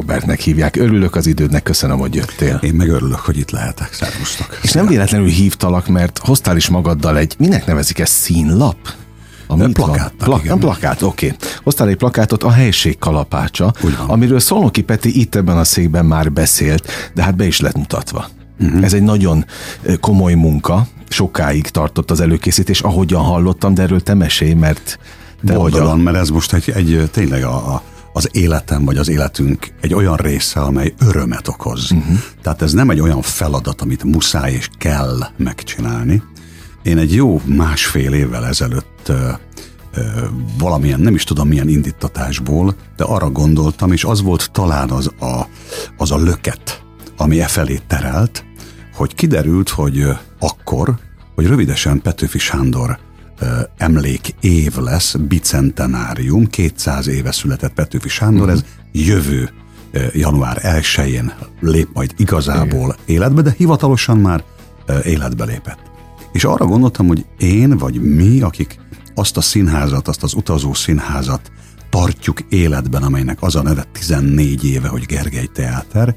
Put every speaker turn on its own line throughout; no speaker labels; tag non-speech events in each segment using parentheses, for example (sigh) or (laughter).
Robertnek hívják. Örülök az idődnek, köszönöm, hogy jöttél.
Én meg örülök, hogy itt lehetek. Szervusztok.
És nem véletlenül hívtalak, mert hoztál is magaddal egy, minek nevezik ezt, színlap?
Ami plakát.
Pla- nem plakát, oké. Okay. Hoztál egy plakátot a helység kalapácsa, amiről Szolnoki Peti itt ebben a székben már beszélt, de hát be is lett mutatva. Uh-huh. Ez egy nagyon komoly munka, sokáig tartott az előkészítés, ahogyan hallottam, de erről te mesélj, mert
te Oldalon, mert ez most egy, egy tényleg a, a az életem vagy az életünk egy olyan része, amely örömet okoz. Uh-huh. Tehát ez nem egy olyan feladat, amit muszáj és kell megcsinálni. Én egy jó másfél évvel ezelőtt ö, ö, valamilyen, nem is tudom milyen indítatásból, de arra gondoltam, és az volt talán az a, az a löket, ami e felé terelt, hogy kiderült, hogy akkor, hogy rövidesen Petőfi Sándor emlék év lesz, bicentenárium, 200 éve született Petőfi Sándor, uh-huh. ez jövő január 1-én lép majd igazából Igen. életbe, de hivatalosan már életbe lépett. És arra gondoltam, hogy én vagy mi, akik azt a színházat, azt az utazó színházat tartjuk életben, amelynek az a neve 14 éve, hogy Gergely Teáter,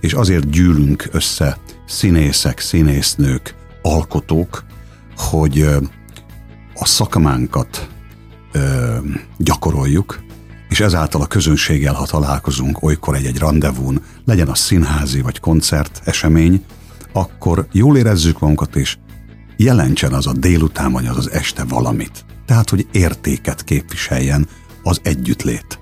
és azért gyűlünk össze színészek, színésznők, alkotók, hogy a szakmánkat ö, gyakoroljuk, és ezáltal a közönséggel, ha találkozunk olykor egy-egy rendezvún, legyen a színházi vagy koncert esemény, akkor jól érezzük magunkat, és jelentsen az a délután vagy az az este valamit. Tehát, hogy értéket képviseljen az együttlét.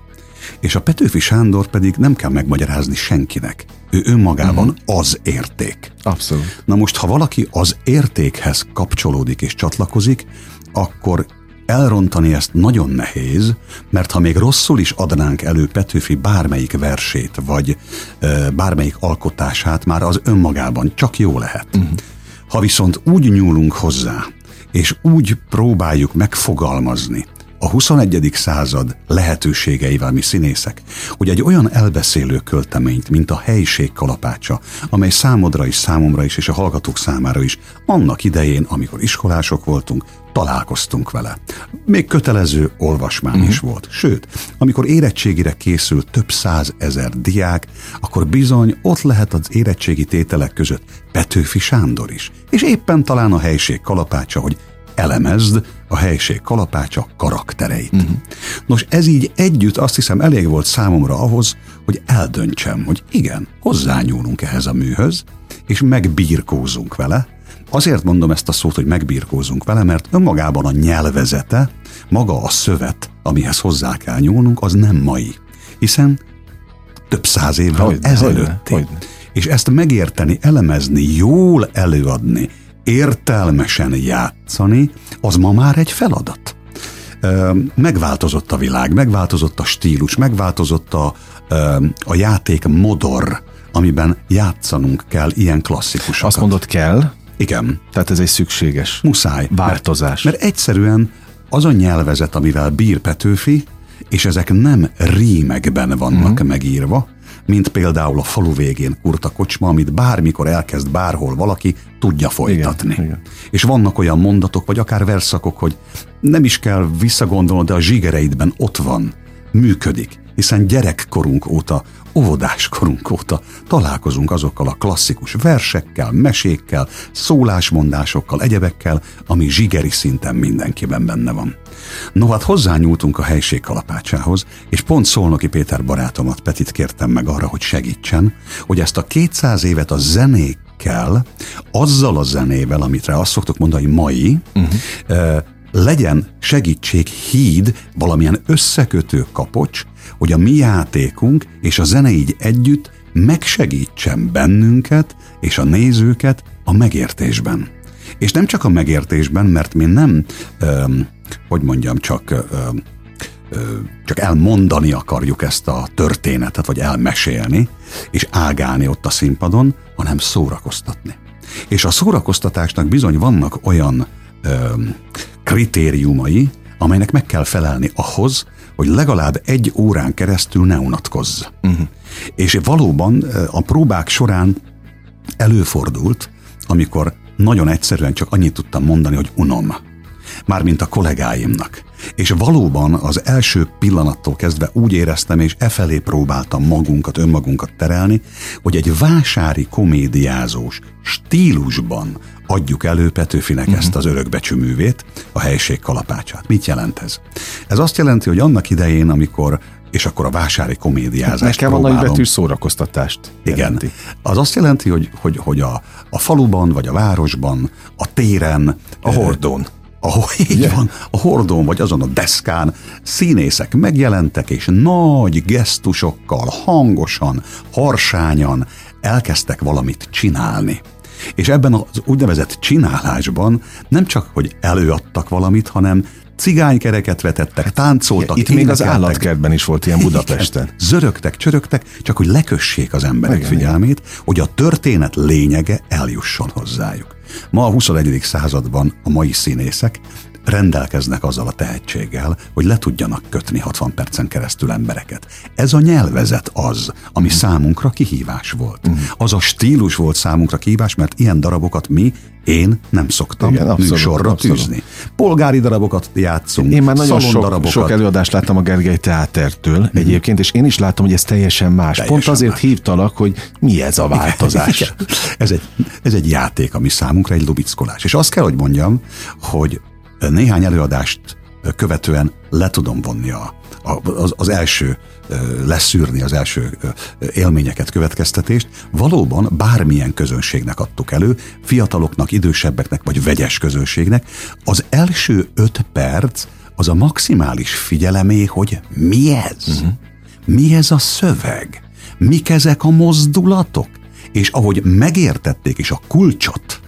És a Petőfi Sándor pedig nem kell megmagyarázni senkinek. Ő önmagában uh-huh. az érték.
Abszolút.
Na most, ha valaki az értékhez kapcsolódik és csatlakozik, akkor elrontani ezt nagyon nehéz, mert ha még rosszul is adnánk elő Petőfi bármelyik versét, vagy e, bármelyik alkotását, már az önmagában csak jó lehet. Uh-huh. Ha viszont úgy nyúlunk hozzá, és úgy próbáljuk megfogalmazni, a 21. század lehetőségeivel mi színészek, hogy egy olyan elbeszélő költeményt, mint a helyiség kalapácsa, amely számodra is, számomra is, és a hallgatók számára is, annak idején, amikor iskolások voltunk, találkoztunk vele. Még kötelező olvasmány uh-huh. is volt. Sőt, amikor érettségire készült több százezer diák, akkor bizony ott lehet az érettségi tételek között Petőfi Sándor is. És éppen talán a helység kalapácsa, hogy elemezd a helység kalapácsa karaktereit. Uh-huh. Nos, ez így együtt azt hiszem elég volt számomra ahhoz, hogy eldöntsem, hogy igen, hozzányúlunk ehhez a műhöz, és megbírkózunk vele. Azért mondom ezt a szót, hogy megbírkózunk vele, mert önmagában a nyelvezete, maga a szövet, amihez hozzá kell nyúlnunk, az nem mai. Hiszen több száz évvel hogy, ezelőtti. És ezt megérteni, elemezni, jól előadni, értelmesen játszani, az ma már egy feladat. Megváltozott a világ, megváltozott a stílus, megváltozott a, a játék modor, amiben játszanunk kell ilyen klasszikusokat.
Azt mondod kell?
Igen.
Tehát ez egy szükséges
Muszáj.
változás.
Mert, mert egyszerűen az a nyelvezet, amivel bír Petőfi, és ezek nem rímekben vannak uh-huh. megírva, mint például a falu végén kurta kocsma, amit bármikor elkezd bárhol valaki, tudja folytatni. Igen, igen. És vannak olyan mondatok, vagy akár verszakok, hogy nem is kell visszagondolnod, de a zsigereidben ott van, működik, hiszen gyerekkorunk óta óvodáskorunk óta találkozunk azokkal a klasszikus versekkel, mesékkel, szólásmondásokkal, egyebekkel, ami zsigeri szinten mindenkiben benne van. No hát hozzányúltunk a helység kalapácsához, és pont Szolnoki Péter barátomat Petit kértem meg arra, hogy segítsen, hogy ezt a 200 évet a zenékkel, azzal a zenével, amitre azt szoktuk mondani mai, uh-huh. Legyen segítség, híd, valamilyen összekötő kapocs, hogy a mi játékunk és a zene így együtt megsegítsen bennünket és a nézőket a megértésben. És nem csak a megértésben, mert mi nem, öm, hogy mondjam, csak öm, csak elmondani akarjuk ezt a történetet, vagy elmesélni, és ágálni ott a színpadon, hanem szórakoztatni. És a szórakoztatásnak bizony vannak olyan ö, kritériumai, amelynek meg kell felelni ahhoz, hogy legalább egy órán keresztül ne unatkozz. Uh-huh. És valóban a próbák során előfordult, amikor nagyon egyszerűen csak annyit tudtam mondani, hogy unom. Mármint a kollégáimnak. És valóban az első pillanattól kezdve úgy éreztem, és e felé próbáltam magunkat, önmagunkat terelni, hogy egy vásári komédiázós stílusban adjuk elő Petőfinek uh-huh. ezt az örökbecsüművét, a helység kalapácsát. Mit jelent ez? Ez azt jelenti, hogy annak idején, amikor és akkor a vásári komédiázást
Nekem próbálom. a nagybetű szórakoztatást
Igen. Az azt jelenti, hogy, hogy, hogy a, a faluban, vagy a városban, a téren,
a hordón,
ahol így yeah. van, a hordón vagy azon a deszkán színészek megjelentek, és nagy gesztusokkal, hangosan, harsányan elkezdtek valamit csinálni. És ebben az úgynevezett csinálásban nem csak, hogy előadtak valamit, hanem cigánykereket vetettek, táncoltak.
Itt még az állatkertben is volt ilyen Budapesten. Igen,
zörögtek, csörögtek, csak hogy lekössék az emberek igen, figyelmét, igen. hogy a történet lényege eljusson hozzájuk. Ma a 21. században a mai színészek rendelkeznek azzal a tehetséggel, hogy le tudjanak kötni 60 percen keresztül embereket. Ez a nyelvezet az, ami mm. számunkra kihívás volt. Mm. Az a stílus volt számunkra kihívás, mert ilyen darabokat mi, én nem szoktam Igen, abszolút, műsorra abszolút. tűzni. Polgári darabokat játszunk,
Én már nagyon sok, darabokat. sok előadást láttam a Gergely Teátertől mm. egyébként, és én is látom, hogy ez teljesen más. Teljesen Pont azért más. hívtalak, hogy mi ez a változás. Igen.
Ez, egy, ez egy játék, ami számunkra egy lubickolás. És azt kell, hogy mondjam, hogy néhány előadást követően le tudom vonni a, az, az első leszűrni az első élményeket, következtetést, valóban bármilyen közönségnek adtuk elő, fiataloknak, idősebbeknek vagy vegyes közönségnek, az első öt perc az a maximális figyelemé, hogy mi ez? Uh-huh. Mi ez a szöveg? Mik ezek a mozdulatok? És ahogy megértették, és a kulcsot,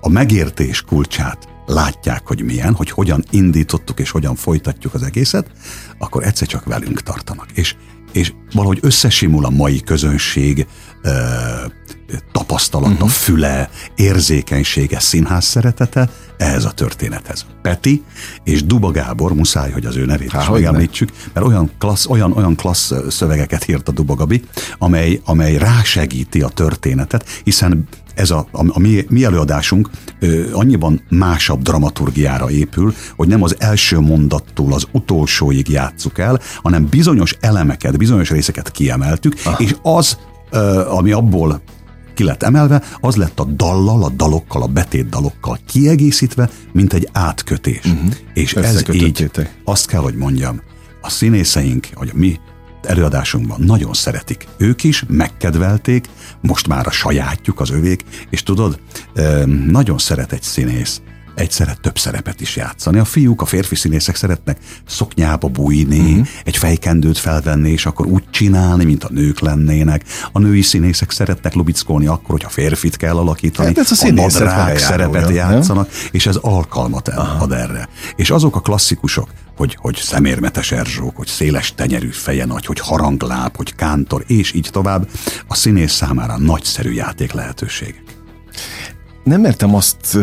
a megértés kulcsát látják, hogy milyen, hogy hogyan indítottuk és hogyan folytatjuk az egészet, akkor egyszer csak velünk tartanak. És, és valahogy összesimul a mai közönség ö, tapasztalata, uh-huh. füle, érzékenysége, színház szeretete ehhez a történethez. Peti és Duba Gábor, muszáj, hogy az ő nevét Há, is megemlítsük, mert olyan klassz, olyan, olyan klassz szövegeket írt a Duba Gabi, amely, amely rásegíti a történetet, hiszen ez a, a, a mi, mi előadásunk ö, annyiban másabb dramaturgiára épül, hogy nem az első mondattól az utolsóig játsszuk el, hanem bizonyos elemeket, bizonyos részeket kiemeltük, Aha. és az, ö, ami abból ki lett emelve, az lett a dallal, a dalokkal, a betét dalokkal kiegészítve, mint egy átkötés. Uh-huh. És ez így, azt kell, hogy mondjam, a színészeink, vagy a mi előadásunkban nagyon szeretik. Ők is megkedvelték, most már a sajátjuk, az övék, és tudod, nagyon szeret egy színész egyszerre több szerepet is játszani. A fiúk, a férfi színészek szeretnek szoknyába bújni, uh-huh. egy fejkendőt felvenni, és akkor úgy csinálni, mint a nők lennének. A női színészek szeretnek lubickolni akkor, hogyha férfit kell alakítani. Hát ez a, a nadrág szerepet játszanak, nem? és ez alkalmat ad erre. És azok a klasszikusok, hogy, hogy szemérmetes erzsók, hogy széles tenyerű feje nagy, hogy harangláb, hogy kántor, és így tovább, a színész számára nagyszerű játék lehetőségek.
Nem mertem azt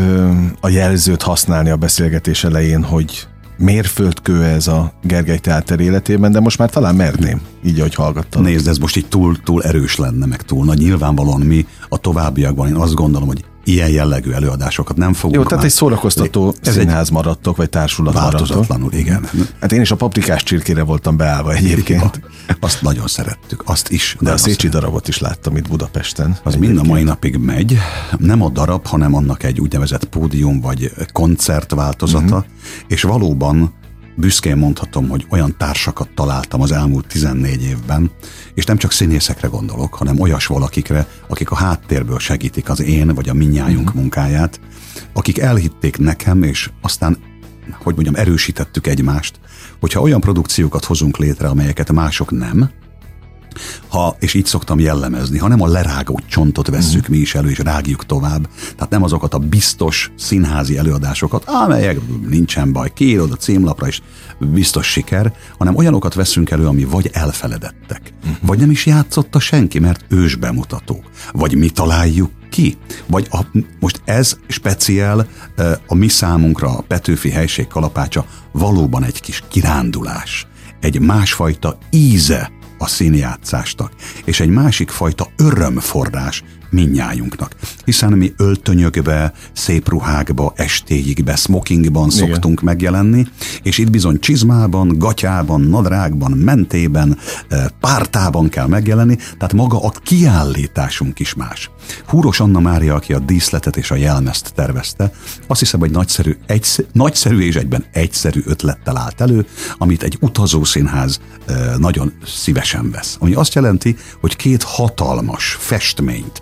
a jelzőt használni a beszélgetés elején, hogy mérföldkő ez a Gergely Teáter életében, de most már talán merném, így, ahogy hallgattam.
Nézd, ez most így túl, túl erős lenne, meg túl nagy. Nyilvánvalóan mi a továbbiakban, én azt gondolom, hogy ilyen jellegű előadásokat nem fogunk
Jó, tehát egy szórakoztató ez színház egy maradtok, vagy társulat
Változatlanul, maradtok. igen.
Hát én is a paprikás csirkére voltam beállva egyébként.
Azt nagyon szerettük, azt is.
De a Szécsi darabot is láttam itt Budapesten.
Az mind a mai napig megy. Nem a darab, hanem annak egy úgynevezett pódium vagy koncert változata, uh-huh. és valóban büszkén mondhatom, hogy olyan társakat találtam az elmúlt 14 évben, és nem csak színészekre gondolok, hanem olyas valakikre, akik a háttérből segítik az én vagy a minnyájunk uh-huh. munkáját, akik elhitték nekem, és aztán, hogy mondjam, erősítettük egymást, hogyha olyan produkciókat hozunk létre, amelyeket mások nem, ha, és így szoktam jellemezni, ha nem a lerágott csontot vesszük mi is elő, és rágjuk tovább, tehát nem azokat a biztos színházi előadásokat, amelyek nincsen baj, kiírod a címlapra, és biztos siker, hanem olyanokat veszünk elő, ami vagy elfeledettek, vagy nem is játszotta senki, mert ős bemutatók, vagy mi találjuk ki? Vagy a, most ez speciál a mi számunkra, a Petőfi helység kalapácsa valóban egy kis kirándulás, egy másfajta íze a színjátszásnak, és egy másik fajta örömforrás minnyájunknak. Hiszen mi öltönyökbe, szép ruhákba, estéjikbe, smokingban Igen. szoktunk megjelenni, és itt bizony csizmában, gatyában, nadrágban, mentében, eh, pártában kell megjelenni, tehát maga a kiállításunk is más. Húros Anna Mária, aki a díszletet és a jelmezt tervezte, azt hiszem, hogy nagyszerű, egy, nagyszerű és egyben egyszerű ötlettel állt elő, amit egy utazószínház eh, nagyon szívesen vesz. Ami azt jelenti, hogy két hatalmas festményt,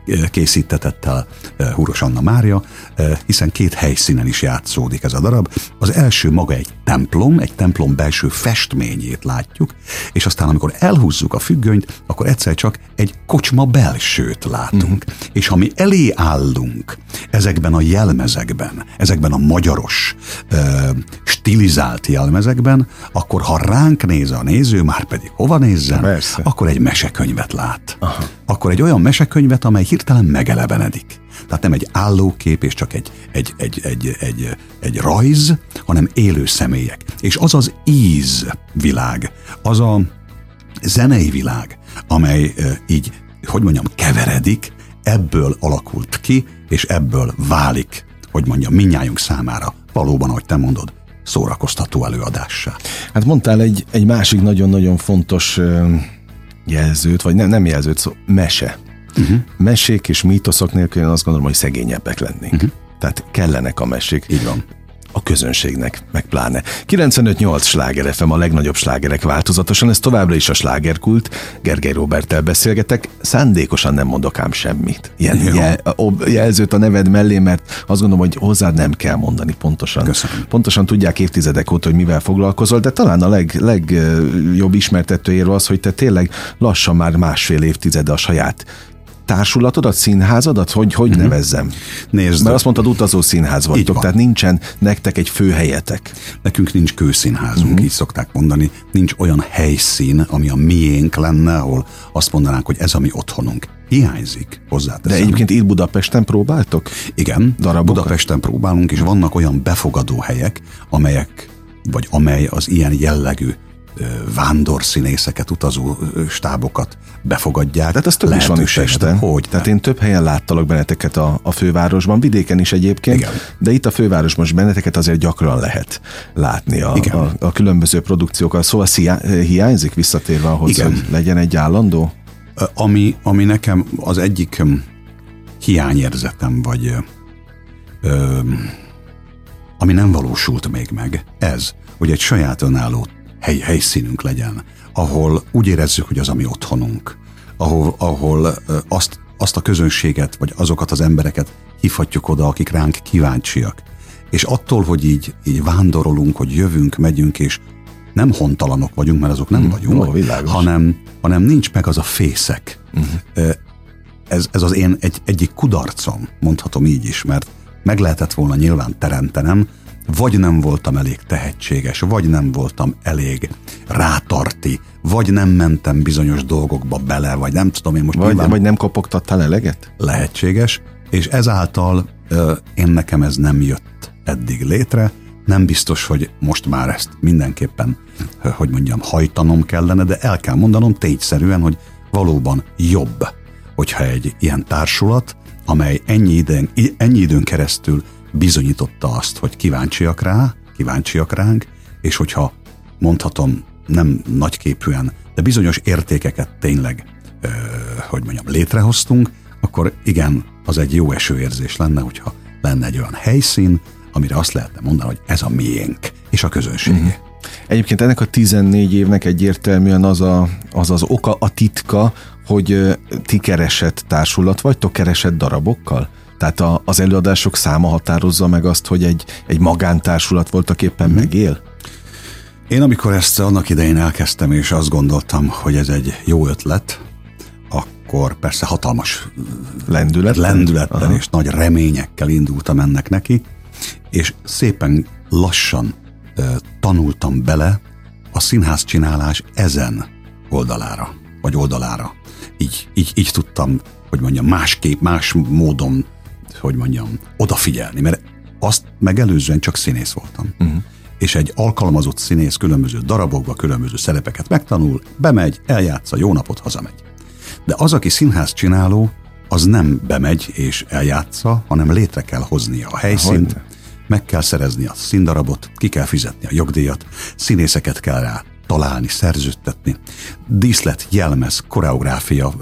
készítetett el Húros Anna Mária, hiszen két helyszínen is játszódik ez a darab. Az első maga egy templom, egy templom belső festményét látjuk, és aztán amikor elhúzzuk a függönyt, akkor egyszer csak egy kocsma belsőt látunk. Uh-huh. És ha mi elé állunk ezekben a jelmezekben, ezekben a magyaros, stilizált jelmezekben, akkor ha ránk néz a néző, már pedig hova nézzen, Persze. akkor egy mesekönyvet lát. Aha. Akkor egy olyan mesekönyvet, amely hirtelen megelevenedik. Tehát nem egy állókép és csak egy, egy, egy, egy, egy, egy rajz, hanem élő személyek. És az az íz világ, az a zenei világ, amely így, hogy mondjam, keveredik, ebből alakult ki, és ebből válik, hogy mondjam, minnyájunk számára valóban, ahogy te mondod, szórakoztató előadássá.
Hát mondtál egy, egy másik nagyon-nagyon fontos jelzőt, vagy nem, nem jelzőt, szó, mese. Uh-huh. Mesék és mítoszok nélkül én azt gondolom, hogy szegényebbek lennénk. Uh-huh. Tehát kellenek a mesék.
Így van
a közönségnek, meg pláne. 95-8 sláger FM a legnagyobb slágerek változatosan, ez továbbra is a slágerkult. Gergely Robertel beszélgetek, szándékosan nem mondok ám semmit. Ilyen jel, jelzőt a neved mellé, mert azt gondolom, hogy hozzád nem kell mondani pontosan.
Köszönöm.
Pontosan tudják évtizedek óta, hogy mivel foglalkozol, de talán a leg, legjobb ismertetőjéről az, hogy te tényleg lassan már másfél évtizede a saját társulatodat, színházadat? Hogy, hogy uh-huh. nevezzem?
Nézd.
Mert azt mondtad, utazó színház vagytok, tehát nincsen nektek egy főhelyetek.
Nekünk nincs kőszínházunk, uh-huh. így szokták mondani. Nincs olyan helyszín, ami a miénk lenne, ahol azt mondanánk, hogy ez a mi otthonunk. Hiányzik, hozzáteszem.
De egyébként itt Budapesten próbáltok?
Igen, Darabokat? Budapesten próbálunk, és vannak olyan befogadó helyek, amelyek, vagy amely az ilyen jellegű vándorszínészeket, utazó stábokat befogadják.
Tehát ez több is van is Pesten. Hogy? Tehát én több helyen láttalak benneteket a, a fővárosban, vidéken is egyébként, Igen. de itt a fővárosban is benneteket azért gyakran lehet látni a, Igen. a, a különböző produkciókkal. Szóval hiányzik visszatérve ahhoz, Igen. hogy legyen egy állandó?
Ami, ami nekem az egyik hiányérzetem, vagy ö, ami nem valósult még meg, ez, hogy egy saját önálló hely, helyszínünk legyen, ahol úgy érezzük, hogy az a mi otthonunk, ahol, ahol azt, azt a közönséget, vagy azokat az embereket hívhatjuk oda, akik ránk kíváncsiak. És attól, hogy így, így vándorolunk, hogy jövünk, megyünk, és nem hontalanok vagyunk, mert azok nem mm, vagyunk, ó, hanem, hanem nincs meg az a fészek. Mm. Ez, ez az én egy, egyik kudarcom, mondhatom így is, mert meg lehetett volna nyilván teremtenem, vagy nem voltam elég tehetséges, vagy nem voltam elég rátarti, vagy nem mentem bizonyos dolgokba bele, vagy nem tudom én most
vagy, nyilván... vagy nem kopogtattál eleget?
Lehetséges, és ezáltal ö, én nekem ez nem jött eddig létre, nem biztos, hogy most már ezt mindenképpen, hogy mondjam, hajtanom kellene, de el kell mondanom tényszerűen, hogy valóban jobb, hogyha egy ilyen társulat, amely ennyi időn, ennyi időn keresztül bizonyította azt, hogy kíváncsiak rá, kíváncsiak ránk, és hogyha mondhatom nem nagyképűen, de bizonyos értékeket tényleg, ö, hogy mondjam, létrehoztunk, akkor igen, az egy jó esőérzés lenne, hogyha lenne egy olyan helyszín, amire azt lehetne mondani, hogy ez a miénk, és a közönségé. Mm.
Egyébként ennek a 14 évnek egyértelműen az a, az, az oka, a titka, hogy ti keresett társulat vagytok, keresett darabokkal? Tehát a, az előadások száma határozza meg azt, hogy egy, egy magántársulat voltak éppen mm. megél?
Én amikor ezt annak idején elkezdtem, és azt gondoltam, hogy ez egy jó ötlet, akkor persze hatalmas
lendülettel,
lendülettel és nagy reményekkel indultam ennek neki, és szépen lassan uh, tanultam bele a színház csinálás ezen oldalára, vagy oldalára. Így, így, így tudtam, hogy mondjam, másképp, más módon, hogy mondjam, odafigyelni, mert azt megelőzően csak színész voltam. Uh-huh. És egy alkalmazott színész különböző darabokba, különböző szerepeket megtanul, bemegy, eljátsza, jó napot, hazamegy. De az, aki színház csináló, az nem bemegy és eljátsza, hanem létre kell hoznia a helyszínt, Hogyne. meg kell szerezni a színdarabot, ki kell fizetni a jogdíjat, színészeket kell rá találni, szerződtetni, díszlet, jelmez, koreográfia,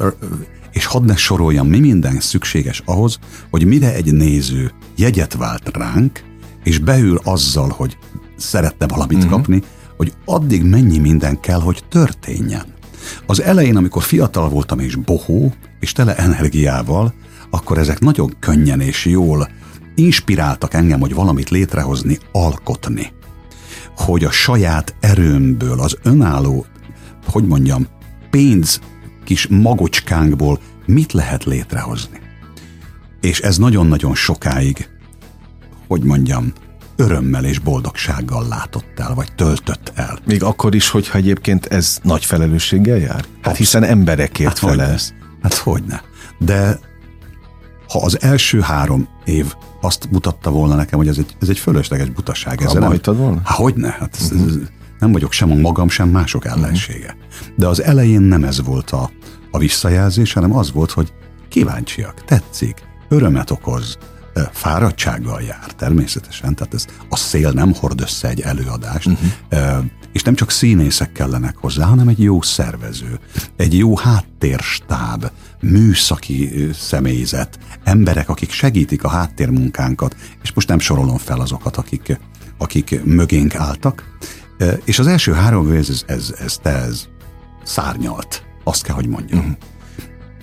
és hadd ne soroljam, mi minden szükséges ahhoz, hogy mire egy néző jegyet vált ránk, és beül azzal, hogy szeretne valamit uh-huh. kapni, hogy addig mennyi minden kell, hogy történjen. Az elején, amikor fiatal voltam és bohó, és tele energiával, akkor ezek nagyon könnyen és jól inspiráltak engem, hogy valamit létrehozni, alkotni. Hogy a saját erőmből, az önálló, hogy mondjam, pénz kis magocskánkból mit lehet létrehozni. És ez nagyon-nagyon sokáig, hogy mondjam, örömmel és boldogsággal látott el, vagy töltött el.
Még akkor is, hogyha egyébként ez nagy felelősséggel jár? Hát Abszett. hiszen emberekért hát felelsz.
Hát hogyne. De ha az első három év azt mutatta volna nekem, hogy ez egy, ez egy fölösleges butaság.
Abba hagytad volna?
Hát hogyne. Hát ez, uh-huh. ez, nem vagyok sem a magam, sem mások ellensége. Uh-huh. De az elején nem ez volt a, a visszajelzés, hanem az volt, hogy kíváncsiak, tetszik, örömet okoz, fáradtsággal jár természetesen, tehát ez, a szél nem hord össze egy előadást, uh-huh. és nem csak színészek kellenek hozzá, hanem egy jó szervező, egy jó háttérstáb, műszaki személyzet, emberek, akik segítik a háttérmunkánkat, és most nem sorolom fel azokat, akik, akik mögénk álltak, és az első három ez, ez, ez, te ez szárnyalt, azt kell, hogy mondjam. Uh-huh.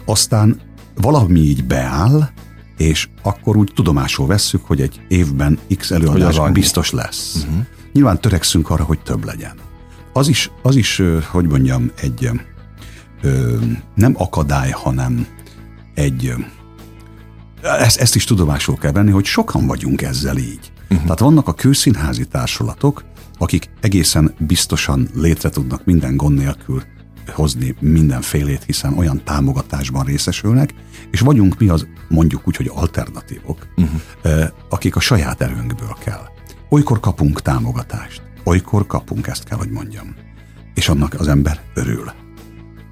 Aztán valami így beáll, és akkor úgy tudomásul vesszük, hogy egy évben X előadás biztos lesz. Uh-huh. Nyilván törekszünk arra, hogy több legyen. Az is, az is hogy mondjam, egy ö, nem akadály, hanem egy ezt, ezt is tudomásul kell venni, hogy sokan vagyunk ezzel így. Uh-huh. Tehát vannak a kőszínházi társulatok, akik egészen biztosan létre tudnak minden gond nélkül hozni mindenfélét, hiszen olyan támogatásban részesülnek, és vagyunk mi az mondjuk úgy, hogy alternatívok, uh-huh. akik a saját erőnkből kell. Olykor kapunk támogatást, olykor kapunk, ezt kell, hogy mondjam. És annak az ember örül.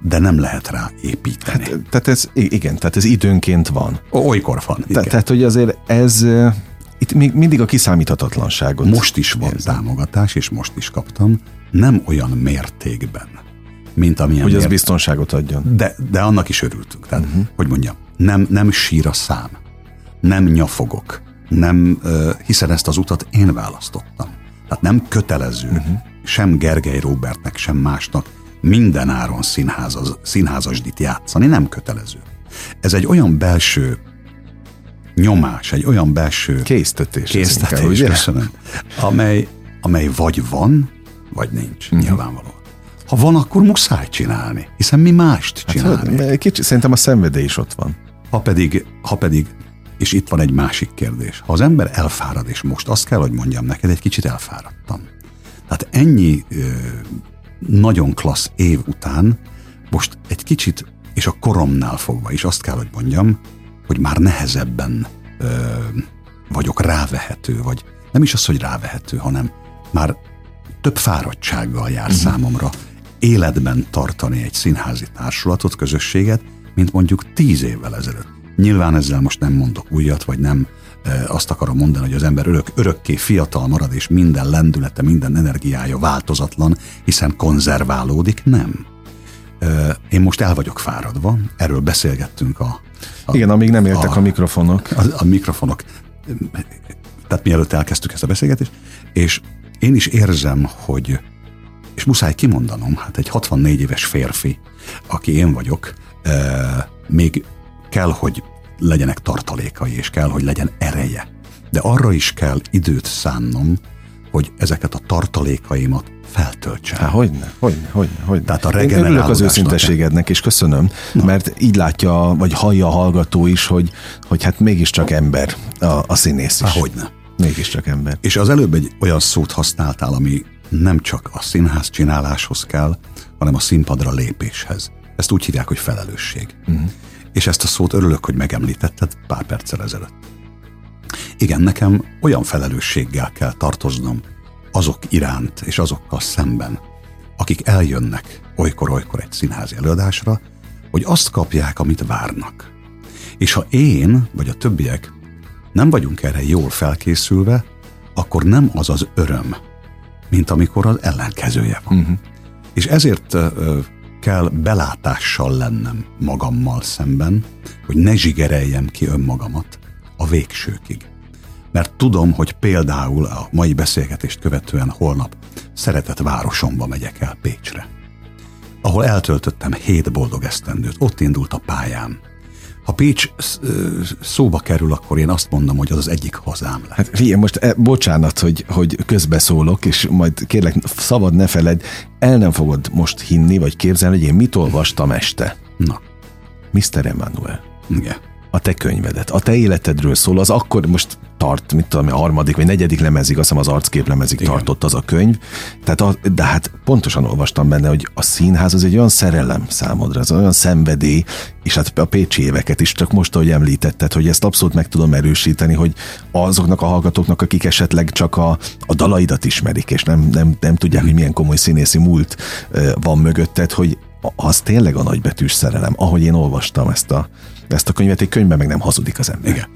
De nem lehet rá építeni. Hát,
tehát ez, igen, tehát ez időnként van.
Olykor van.
Te, tehát, hogy azért ez itt még mindig a kiszámíthatatlanságot.
Most is van érzem. támogatás, és most is kaptam, nem olyan mértékben, mint amilyen...
Hogy az biztonságot adjon.
De, de annak is örültünk. Tehát, uh-huh. hogy mondjam, nem, nem sír a szám, nem nyafogok, nem, hiszen ezt az utat én választottam. Tehát nem kötelező, uh-huh. sem Gergely Robertnek, sem másnak minden áron színházas, színházasdit játszani, nem kötelező. Ez egy olyan belső nyomás, egy olyan belső
késztetés,
késztetés köszönöm, amely, amely vagy van, vagy nincs, uh-huh. nyilvánvaló. Ha van, akkor muszáj csinálni, hiszen mi mást hát, csinálni.
Hát, kicsi, szerintem a szenvedély is ott van.
Ha pedig, ha pedig, és itt van egy másik kérdés, ha az ember elfárad, és most azt kell, hogy mondjam neked, egy kicsit elfáradtam. Tehát ennyi ö, nagyon klassz év után most egy kicsit, és a koromnál fogva is azt kell, hogy mondjam, hogy már nehezebben ö, vagyok rávehető, vagy nem is az, hogy rávehető, hanem már több fáradtsággal jár uh-huh. számomra életben tartani egy színházi társulatot, közösséget, mint mondjuk tíz évvel ezelőtt. Nyilván ezzel most nem mondok újat, vagy nem e, azt akarom mondani, hogy az ember örök, örökké fiatal marad, és minden lendülete, minden energiája változatlan, hiszen konzerválódik, nem. E, én most el vagyok fáradva, erről beszélgettünk a...
a Igen, amíg nem értek a, a mikrofonok.
A, a mikrofonok. Tehát mielőtt elkezdtük ezt a beszélgetést, és én is érzem, hogy és muszáj kimondanom, hát egy 64 éves férfi, aki én vagyok, még kell, hogy legyenek tartalékai, és kell, hogy legyen ereje. De arra is kell időt szánnom, hogy ezeket a tartalékaimat feltöltsem.
Há, hogyne, hogyne, hogyne, hogyne.
Tehát a
Én örülök az őszinteségednek, és köszönöm, mert így látja, vagy hallja a hallgató is, hogy, hogy hát mégiscsak ember a, a színész is.
Há, hogyne.
Mégiscsak ember.
És az előbb egy olyan szót használtál, ami nem csak a színház csináláshoz kell, hanem a színpadra lépéshez. Ezt úgy hívják, hogy felelősség. Uh-huh. És ezt a szót örülök, hogy megemlítetted pár perccel ezelőtt. Igen, nekem olyan felelősséggel kell tartoznom azok iránt és azokkal szemben, akik eljönnek olykor-olykor egy színházi előadásra, hogy azt kapják, amit várnak. És ha én vagy a többiek nem vagyunk erre jól felkészülve, akkor nem az az öröm, mint amikor az ellenkezője van. Uh-huh. És ezért kell belátással lennem magammal szemben, hogy ne zsigereljem ki önmagamat a végsőkig. Mert tudom, hogy például a mai beszélgetést követően holnap szeretett városomba megyek el Pécsre, ahol eltöltöttem hét boldog esztendőt, ott indult a pályám. Ha Pécs szóba kerül, akkor én azt mondom, hogy az az egyik hazám lesz.
Hát figyelj, most eh, bocsánat, hogy, hogy közbeszólok, és majd kérlek, szabad ne feled, el nem fogod most hinni, vagy képzelni, hogy én mit olvastam este.
Na,
Mr. Emanuel.
igen.
A te könyvedet, a te életedről szól, az akkor most tart, mit tudom, a harmadik vagy negyedik lemezig, azt hiszem az arckép lemezig
Igen.
tartott az a könyv. Tehát a, de hát pontosan olvastam benne, hogy a színház az egy olyan szerelem számodra, az olyan szenvedély, és hát a pécsi éveket is, csak most, ahogy említetted, hogy ezt abszolút meg tudom erősíteni, hogy azoknak a hallgatóknak, akik esetleg csak a, a dalaidat ismerik, és nem, nem, nem tudják, hogy milyen komoly színészi múlt van mögötted, hogy az tényleg a nagybetűs szerelem, ahogy én olvastam ezt a, ezt a könyvet, egy könyvben meg nem hazudik az ember.
Igen.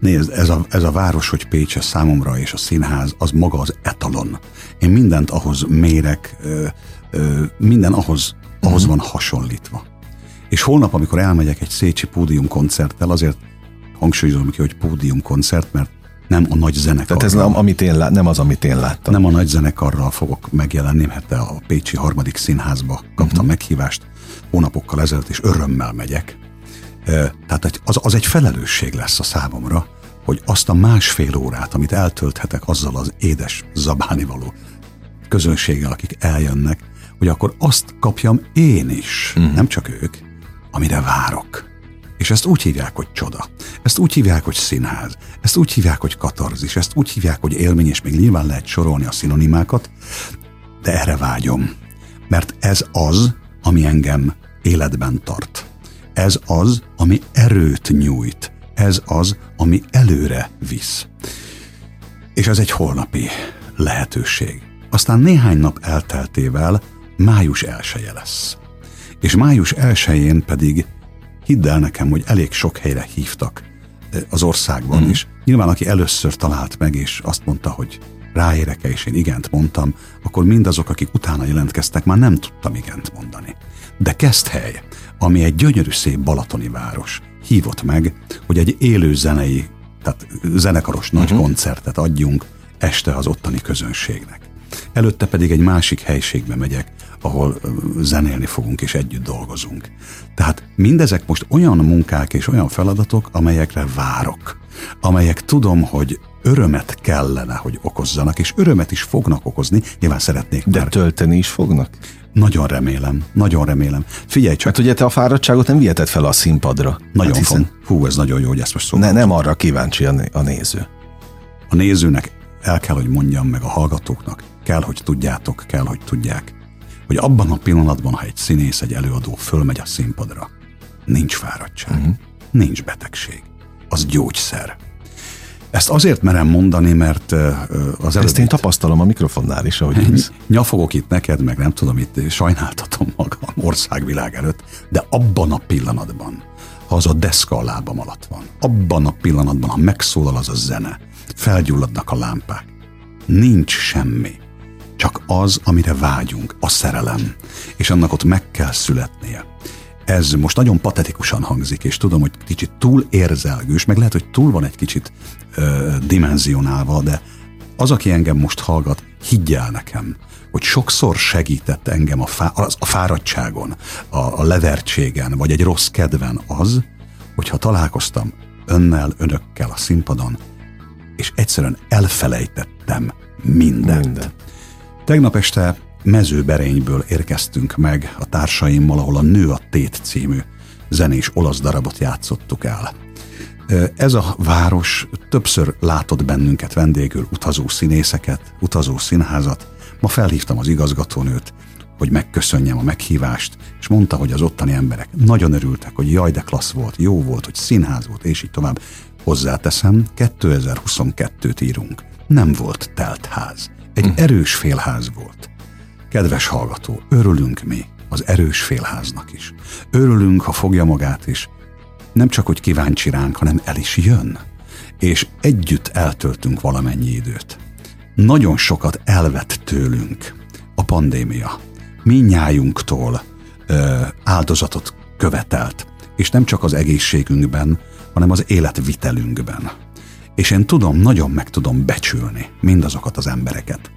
Nézd, ez a, ez a város, hogy Pécs, számomra és a színház, az maga az etalon. Én mindent ahhoz mérek, ö, ö, minden ahhoz, ahhoz
Mhm.
van hasonlítva. És holnap, amikor elmegyek egy Szécsi pódiumkoncerttel, azért hangsúlyozom ki, hogy pódiumkoncert, mert nem a nagy zenekarral.
Tehát ez nem, amit én lá, nem az, amit én láttam.
Nem a nagy zenekarral fogok megjelenni, mert a Pécsi harmadik színházba kaptam uh-huh. meghívást hónapokkal ezelőtt, és örömmel megyek. Tehát az, az egy felelősség lesz a számomra, hogy azt a másfél órát, amit eltölthetek azzal az édes zabánivaló közönséggel, akik eljönnek, hogy akkor azt kapjam én is, uh-huh. nem csak ők, amire várok. És ezt úgy hívják, hogy csoda. Ezt úgy hívják, hogy színház. Ezt úgy hívják, hogy katarzis. Ezt úgy hívják, hogy élmény, és még nyilván lehet sorolni a szinonimákat, de erre vágyom. Mert ez az, ami engem életben tart. Ez az, ami erőt nyújt. Ez az, ami előre visz. És ez egy holnapi lehetőség. Aztán néhány nap elteltével május elsője lesz. És május elsőjén pedig hidd el nekem, hogy elég sok helyre hívtak eh, az országban mm. is. Nyilván, aki először talált meg, és azt mondta, hogy ráérek-e, és én igent mondtam, akkor mindazok, akik utána jelentkeztek, már nem tudtam igent mondani. De Keszthely, ami egy gyönyörű szép balatoni város, hívott meg, hogy egy élő zenei, tehát zenekaros nagy uh-huh. koncertet adjunk este az ottani közönségnek. Előtte pedig egy másik helységbe megyek, ahol zenélni fogunk és együtt dolgozunk. Tehát mindezek most olyan munkák és olyan feladatok, amelyekre várok, amelyek tudom, hogy örömet kellene, hogy okozzanak, és örömet is fognak okozni, nyilván szeretnék
De
már.
tölteni is fognak?
Nagyon remélem, nagyon remélem. Figyelj csak,
Mert ugye te a fáradtságot nem viheted fel a színpadra.
nagyon
hát
hiszen... Hú, ez nagyon jó, hogy ezt most szóval
ne, nem arra kíváncsi a, né- a néző.
a nézőnek el kell, hogy mondjam meg a hallgatóknak, kell, hogy tudjátok, kell, hogy tudják, hogy abban a pillanatban, ha egy színész, egy előadó fölmegy a színpadra, nincs fáradtság, uh-huh. nincs betegség, az gyógyszer. Ezt azért merem mondani, mert az
Ezt én
előbb
tapasztalom a mikrofonnál is, ahogy ülsz.
nyafogok itt neked, meg nem tudom, itt sajnáltatom magam (laughs) országvilág előtt, de abban a pillanatban, ha az a deszka a lábam alatt van, abban a pillanatban, ha megszólal az a zene, felgyulladnak a lámpák, nincs semmi, csak az, amire vágyunk, a szerelem, és annak ott meg kell születnie. Ez most nagyon patetikusan hangzik, és tudom, hogy kicsit túl érzelgős, meg lehet, hogy túl van egy kicsit ö, dimenzionálva, de az, aki engem most hallgat, higgyel nekem, hogy sokszor segített engem a, fá, az- a fáradtságon, a, a levertségen, vagy egy rossz kedven az, hogyha találkoztam önnel, önökkel a színpadon, és egyszerűen elfelejtettem mindent. Minden. Tegnap este mezőberényből érkeztünk meg a társaimmal, ahol a Nő a Tét című zenés olasz darabot játszottuk el. Ez a város többször látott bennünket vendégül, utazó színészeket, utazó színházat. Ma felhívtam az igazgatónőt, hogy megköszönjem a meghívást, és mondta, hogy az ottani emberek nagyon örültek, hogy jaj, de klassz volt, jó volt, hogy színház volt, és így tovább. Hozzáteszem, 2022-t írunk. Nem volt telt ház. Egy hm. erős félház volt. Kedves hallgató, örülünk mi az erős félháznak is. Örülünk, ha fogja magát is. Nem csak, hogy kíváncsi ránk, hanem el is jön. És együtt eltöltünk valamennyi időt. Nagyon sokat elvett tőlünk a pandémia. Minnyájunktól ö, áldozatot követelt. És nem csak az egészségünkben, hanem az életvitelünkben. És én tudom, nagyon meg tudom becsülni mindazokat az embereket,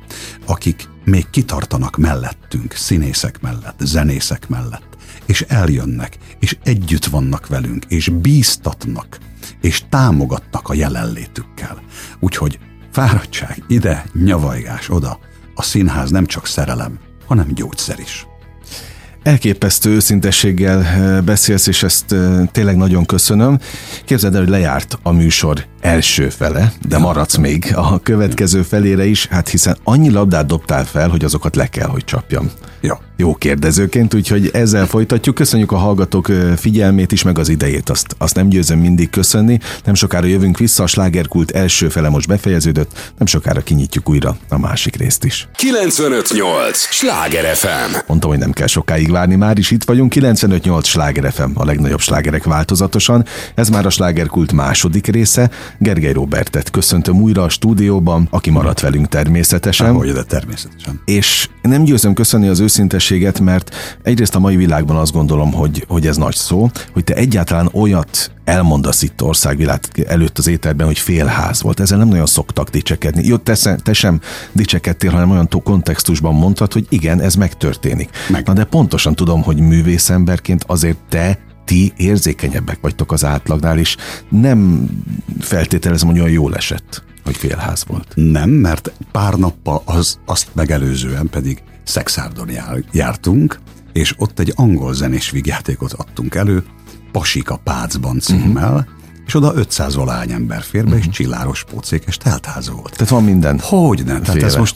akik még kitartanak mellettünk, színészek mellett, zenészek mellett, és eljönnek, és együtt vannak velünk, és bíztatnak, és támogatnak a jelenlétükkel. Úgyhogy fáradtság ide, nyavajgás oda, a színház nem csak szerelem, hanem gyógyszer is.
Elképesztő őszintességgel eh, beszélsz, és ezt eh, tényleg nagyon köszönöm. Képzeld el, hogy lejárt a műsor első fele, de maradsz még a következő felére is, hát hiszen annyi labdát dobtál fel, hogy azokat le kell, hogy csapjam.
Ja.
Jó kérdezőként, úgyhogy ezzel folytatjuk. Köszönjük a hallgatók figyelmét is, meg az idejét, azt, azt nem győzöm mindig köszönni. Nem sokára jövünk vissza, a slágerkult első fele most befejeződött, nem sokára kinyitjuk újra a másik részt is.
958! Sláger FM!
Mondtam, hogy nem kell sokáig várni, már is itt vagyunk. 958 Sláger FM, a legnagyobb slágerek változatosan. Ez már a slágerkult második része. Gergely Robertet köszöntöm újra a stúdióban, aki maradt velünk természetesen.
Ahogy, de természetesen.
És nem győzöm köszönni az őszintességet, mert egyrészt a mai világban azt gondolom, hogy, hogy ez nagy szó, hogy te egyáltalán olyat elmondasz itt országvilág előtt az éterben, hogy félház volt. Ezzel nem nagyon szoktak dicsekedni. Jó, te, te sem dicsekedtél, hanem olyan kontextusban mondtad, hogy igen, ez megtörténik. Meg. Na de pontosan tudom, hogy művészemberként azért te ti érzékenyebbek vagytok az átlagnál, és nem feltételezem, hogy olyan jól esett, hogy félház volt.
Nem, mert pár nappal az, azt megelőzően pedig Szexárdon jár, jártunk, és ott egy angol zenés vígjátékot adtunk elő, Pasika Pácban címmel, uh-huh. és oda 500 valány ember fér be, uh-huh. és csilláros pócék, és teltház volt.
Tehát van minden.
Hogy nem? Tehát ez most,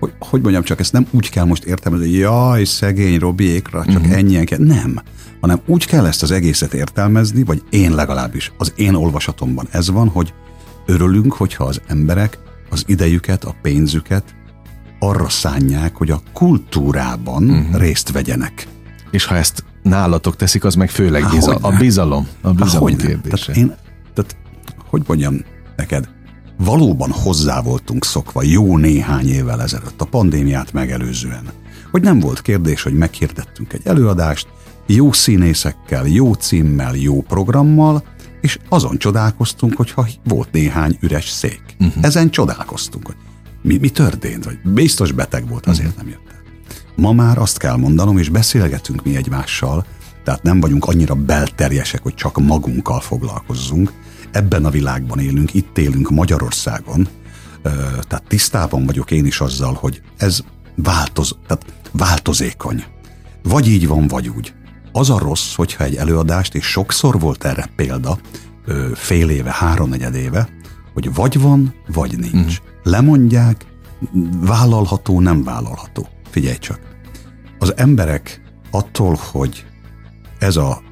hogy, hogy mondjam, csak ezt nem úgy kell most értem, hogy jaj, szegény Robiékra, csak uh-huh. ennyien kell. Nem hanem úgy kell ezt az egészet értelmezni, vagy én legalábbis, az én olvasatomban ez van, hogy örülünk, hogyha az emberek az idejüket, a pénzüket arra szánják, hogy a kultúrában uh-huh. részt vegyenek.
És ha ezt nálatok teszik, az meg főleg Há, biza, a bizalom. A bizalom Há, kérdése.
Tehát én, tehát, hogy mondjam neked, valóban hozzá voltunk szokva jó néhány évvel ezelőtt, a pandémiát megelőzően, hogy nem volt kérdés, hogy meghirdettünk egy előadást, jó színészekkel, jó címmel, jó programmal, és azon csodálkoztunk, hogyha volt néhány üres szék. Uh-huh. Ezen csodálkoztunk, hogy mi, mi történt, vagy biztos beteg volt, azért uh-huh. nem jött el. Ma már azt kell mondanom, és beszélgetünk mi egymással, tehát nem vagyunk annyira belterjesek, hogy csak magunkkal foglalkozzunk. Ebben a világban élünk, itt élünk Magyarországon, tehát tisztában vagyok én is azzal, hogy ez változ, tehát változékony. Vagy így van, vagy úgy. Az a rossz, hogyha egy előadást, és sokszor volt erre példa, fél éve, háromnegyed éve, hogy vagy van, vagy nincs. Uh-huh. Lemondják, vállalható, nem vállalható. Figyelj csak. Az emberek attól, hogy ez a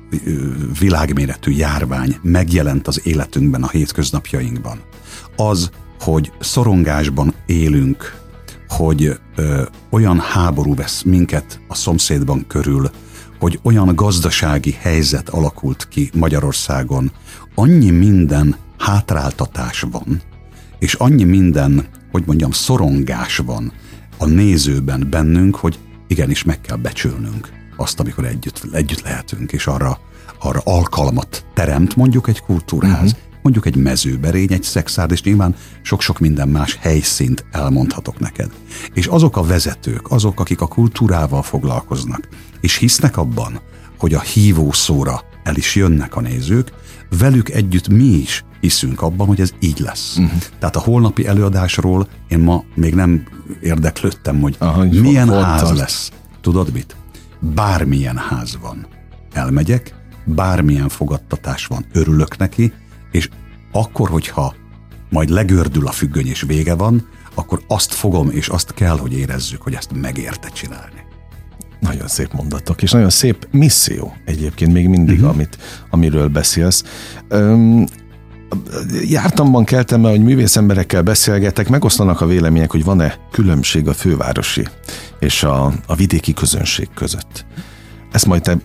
világméretű járvány megjelent az életünkben, a hétköznapjainkban, az, hogy szorongásban élünk, hogy ö, olyan háború vesz minket a szomszédban körül, hogy olyan gazdasági helyzet alakult ki Magyarországon, annyi minden hátráltatás van, és annyi minden, hogy mondjam, szorongás van a nézőben bennünk, hogy igenis meg kell becsülnünk azt, amikor együtt, együtt lehetünk, és arra, arra alkalmat teremt mondjuk egy kultúrház, uh-huh. mondjuk egy mezőberény, egy szexárd, és nyilván sok-sok minden más helyszínt elmondhatok neked. És azok a vezetők, azok, akik a kultúrával foglalkoznak, és hisznek abban, hogy a hívó szóra el is jönnek a nézők, velük együtt mi is hiszünk abban, hogy ez így lesz. Uh-huh. Tehát a holnapi előadásról én ma még nem érdeklődtem, hogy Aha, milyen ház tart. lesz. Tudod mit? Bármilyen ház van. Elmegyek, bármilyen fogadtatás van, örülök neki, és akkor, hogyha majd legördül a függöny és vége van, akkor azt fogom, és azt kell, hogy érezzük, hogy ezt megérte csinálni.
Nagyon szép mondatok, és nagyon szép misszió egyébként még mindig, uh-huh. amit, amiről beszélsz. Öm, jártamban keltem hogy művész emberekkel beszélgetek, megosztanak a vélemények, hogy van-e különbség a fővárosi és a, a vidéki közönség között. Ezt majd te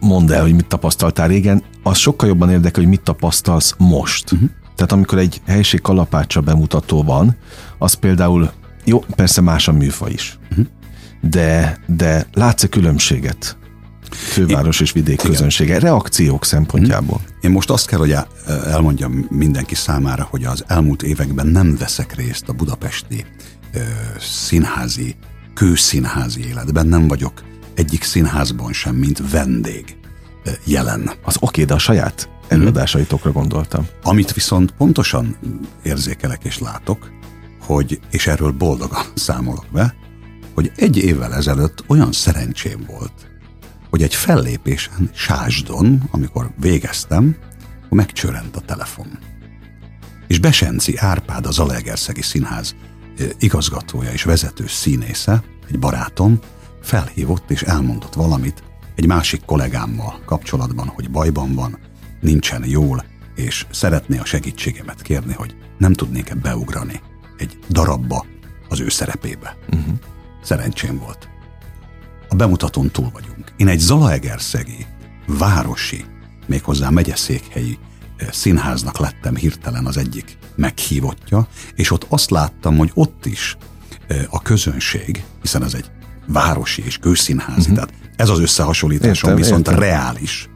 mondd el, hogy mit tapasztaltál régen. Az sokkal jobban érdekel, hogy mit tapasztalsz most. Uh-huh. Tehát amikor egy helység kalapácsa bemutató van, az például, jó, persze más a műfa is, uh-huh. De, de látsz-e különbséget főváros és vidék Igen. közönsége, reakciók szempontjából? Uh-huh.
Én most azt kell, hogy elmondjam mindenki számára, hogy az elmúlt években nem veszek részt a budapesti ö, színházi, kőszínházi életben, nem vagyok egyik színházban sem, mint vendég jelen.
Az oké, de a saját előadásaitokra gondoltam.
Amit viszont pontosan érzékelek és látok, hogy, és erről boldogan (laughs) számolok be, hogy egy évvel ezelőtt olyan szerencsém volt, hogy egy fellépésen Sásdon, amikor végeztem, megcsörent a telefon. És Besenci Árpád, az Alegerszegi Színház igazgatója és vezető színésze, egy barátom, felhívott és elmondott valamit egy másik kollégámmal kapcsolatban, hogy bajban van, nincsen jól, és szeretné a segítségemet kérni, hogy nem tudnék-e beugrani egy darabba az ő szerepébe. Uh-huh. Szerencsém volt. A bemutatón túl vagyunk. Én egy Zalaegerszegi, városi, méghozzá megyeszékhelyi színháznak lettem hirtelen az egyik meghívottja, és ott azt láttam, hogy ott is a közönség, hiszen ez egy városi és kőszínházi, uh-huh. tehát ez az összehasonlításom értem, viszont értem. reális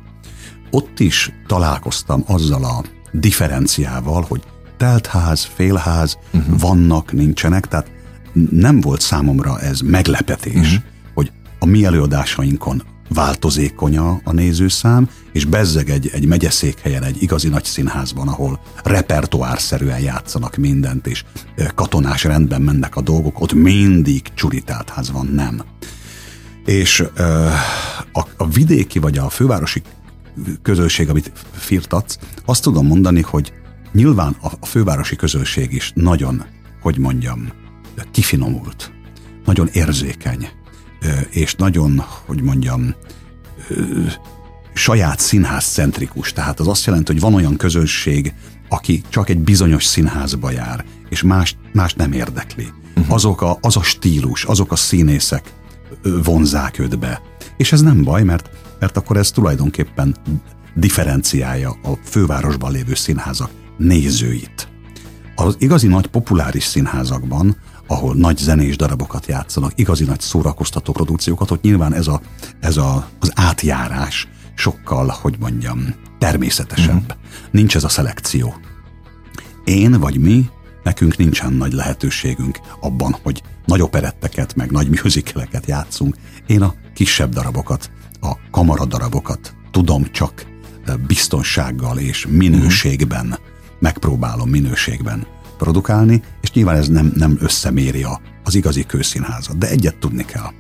ott is találkoztam azzal a differenciával, hogy teltház, félház uh-huh. vannak, nincsenek, tehát nem volt számomra ez meglepetés, uh-huh. hogy a mi előadásainkon változékonya a nézőszám, és bezzeg egy, egy megyeszékhelyen, egy igazi nagy színházban, ahol repertoárszerűen játszanak mindent, és katonás rendben mennek a dolgok, ott mindig csuritált ház van, nem. És a, a vidéki vagy a fővárosi közösség, amit firtatsz, azt tudom mondani, hogy nyilván a fővárosi közösség is nagyon, hogy mondjam, kifinomult, nagyon érzékeny, és nagyon, hogy mondjam, saját színház centrikus. Tehát az azt jelenti, hogy van olyan közösség, aki csak egy bizonyos színházba jár, és más, más nem érdekli. Uh-huh. Azok a, az a stílus, azok a színészek vonzák őt be. És ez nem baj, mert mert akkor ez tulajdonképpen differenciálja a fővárosban lévő színházak nézőit. Az igazi nagy populáris színházakban, ahol nagy zenés darabokat játszanak, igazi nagy szórakoztató produkciókat, ott nyilván ez, a, ez a, az átjárás sokkal, hogy mondjam, természetesebb. Uh-huh. Nincs ez a szelekció. Én vagy mi, nekünk nincsen nagy lehetőségünk abban, hogy nagy operetteket, meg nagy musicaleket játszunk. Én a kisebb darabokat a kamaradarabokat tudom csak eh, biztonsággal és minőségben, uh-huh. megpróbálom minőségben produkálni, és nyilván ez nem, nem összeméri az igazi kőszínházat. De egyet tudni kell,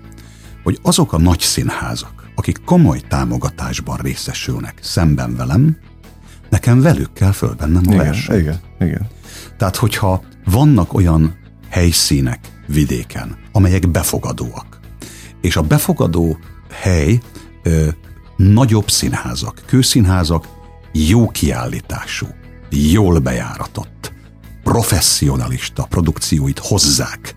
hogy azok a nagy színházak, akik komoly támogatásban részesülnek szemben velem, nekem velük kell fölvennem a
igen, Igen, igen.
Tehát, hogyha vannak olyan helyszínek vidéken, amelyek befogadóak, és a befogadó hely ö, nagyobb színházak, kőszínházak jó kiállítású, jól bejáratott, professzionalista produkcióit hozzák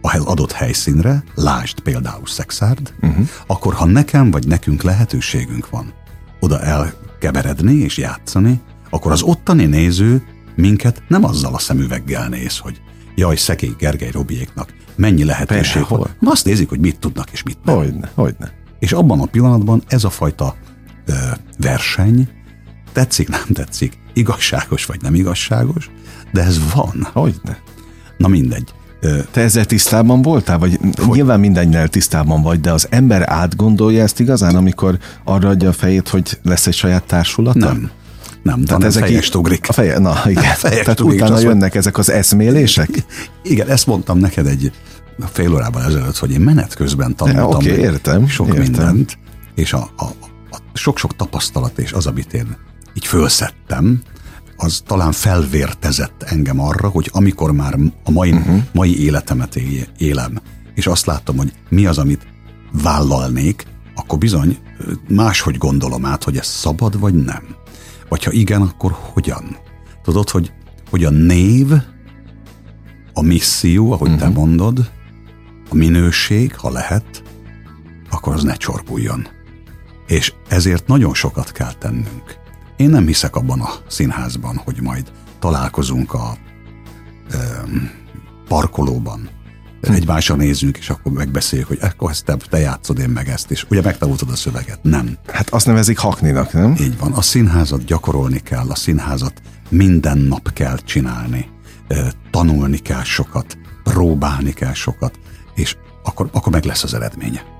a adott helyszínre, lásd például Szexárd, uh-huh. akkor ha nekem vagy nekünk lehetőségünk van oda elkeveredni és játszani, akkor az ottani néző minket nem azzal a szemüveggel néz, hogy jaj, szegény Gergely Robiéknak mennyi lehetőség van. Azt nézik, hogy mit tudnak és mit nem.
Hogyne, hogyne.
És abban a pillanatban ez a fajta ö, verseny, tetszik, nem tetszik, igazságos vagy nem igazságos, de ez van.
Hogyne.
Na mindegy.
Te ezzel tisztában voltál? Vagy hogy? nyilván mindennel tisztában vagy, de az ember átgondolja ezt igazán, amikor arra adja a fejét, hogy lesz egy saját társulata?
Nem. Nem, tehát ezek fejest ugrik.
A feje, na (laughs) igen. Fejest tehát ugrik, utána jönnek mond... ezek az eszmélések? (laughs)
Igen, ezt mondtam neked egy fél órában ezelőtt, hogy én menet közben tanultam
okay, értem,
sok
értem.
mindent, és a, a, a sok-sok tapasztalat és az, amit én így fölszedtem, az talán felvértezett engem arra, hogy amikor már a mai, uh-huh. mai életemet élem, és azt látom, hogy mi az, amit vállalnék, akkor bizony máshogy gondolom át, hogy ez szabad vagy nem. Vagy ha igen, akkor hogyan? Tudod, hogy, hogy a név, a misszió, ahogy uh-huh. te mhm. mondod, a minőség, ha lehet, akkor az ne csorbuljon. És ezért nagyon sokat kell tennünk. Én nem hiszek abban a színházban, hogy majd találkozunk a ö, parkolóban, hm. egymásra nézünk, és akkor megbeszéljük, hogy akkor ezt te, te játszod, én meg ezt, és ugye megtanultad a szöveget. Nem.
Hát azt nevezik hakninak, nem?
Így van. A színházat gyakorolni kell, a színházat minden nap kell csinálni, tanulni kell sokat, próbálni kell sokat, és akkor, akkor meg lesz az eredménye.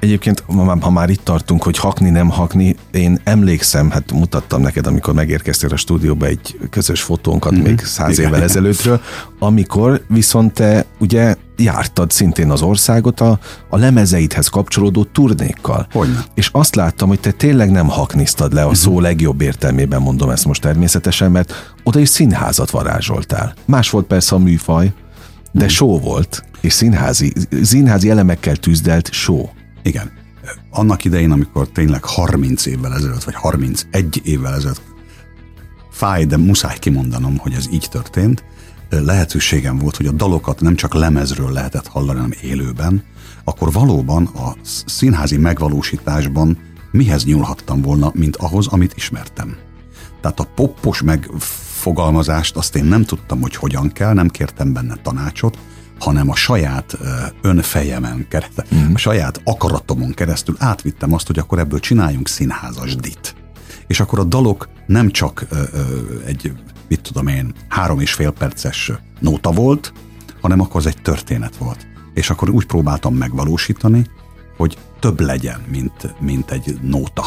Egyébként, ha már itt tartunk, hogy hakni, nem hakni, én emlékszem, hát mutattam neked, amikor megérkeztél a stúdióba egy közös fotónkat mm-hmm. még száz évvel ezelőttről, amikor viszont te ugye jártad szintén az országot a, a lemezeidhez kapcsolódó turnékkal.
Hogyne.
És azt láttam, hogy te tényleg nem haknisztad le a szó uh-huh. legjobb értelmében, mondom ezt most természetesen, mert oda is színházat varázsoltál. Más volt persze a műfaj, de uh-huh. show volt, és színházi, színházi elemekkel tűzdelt show.
Igen. Annak idején, amikor tényleg 30 évvel ezelőtt, vagy 31 évvel ezelőtt fáj, de muszáj kimondanom, hogy ez így történt, lehetőségem volt, hogy a dalokat nem csak lemezről lehetett hallani, hanem élőben, akkor valóban a színházi megvalósításban mihez nyúlhattam volna, mint ahhoz, amit ismertem. Tehát a poppos megfogalmazást azt én nem tudtam, hogy hogyan kell, nem kértem benne tanácsot, hanem a saját önfejemen keresztül, mm. a saját akaratomon keresztül átvittem azt, hogy akkor ebből csináljunk színházasdit. És akkor a dalok nem csak ö, ö, egy, mit tudom én, három és fél perces nóta volt, hanem akkor az egy történet volt. És akkor úgy próbáltam megvalósítani, hogy több legyen, mint, mint egy nóta.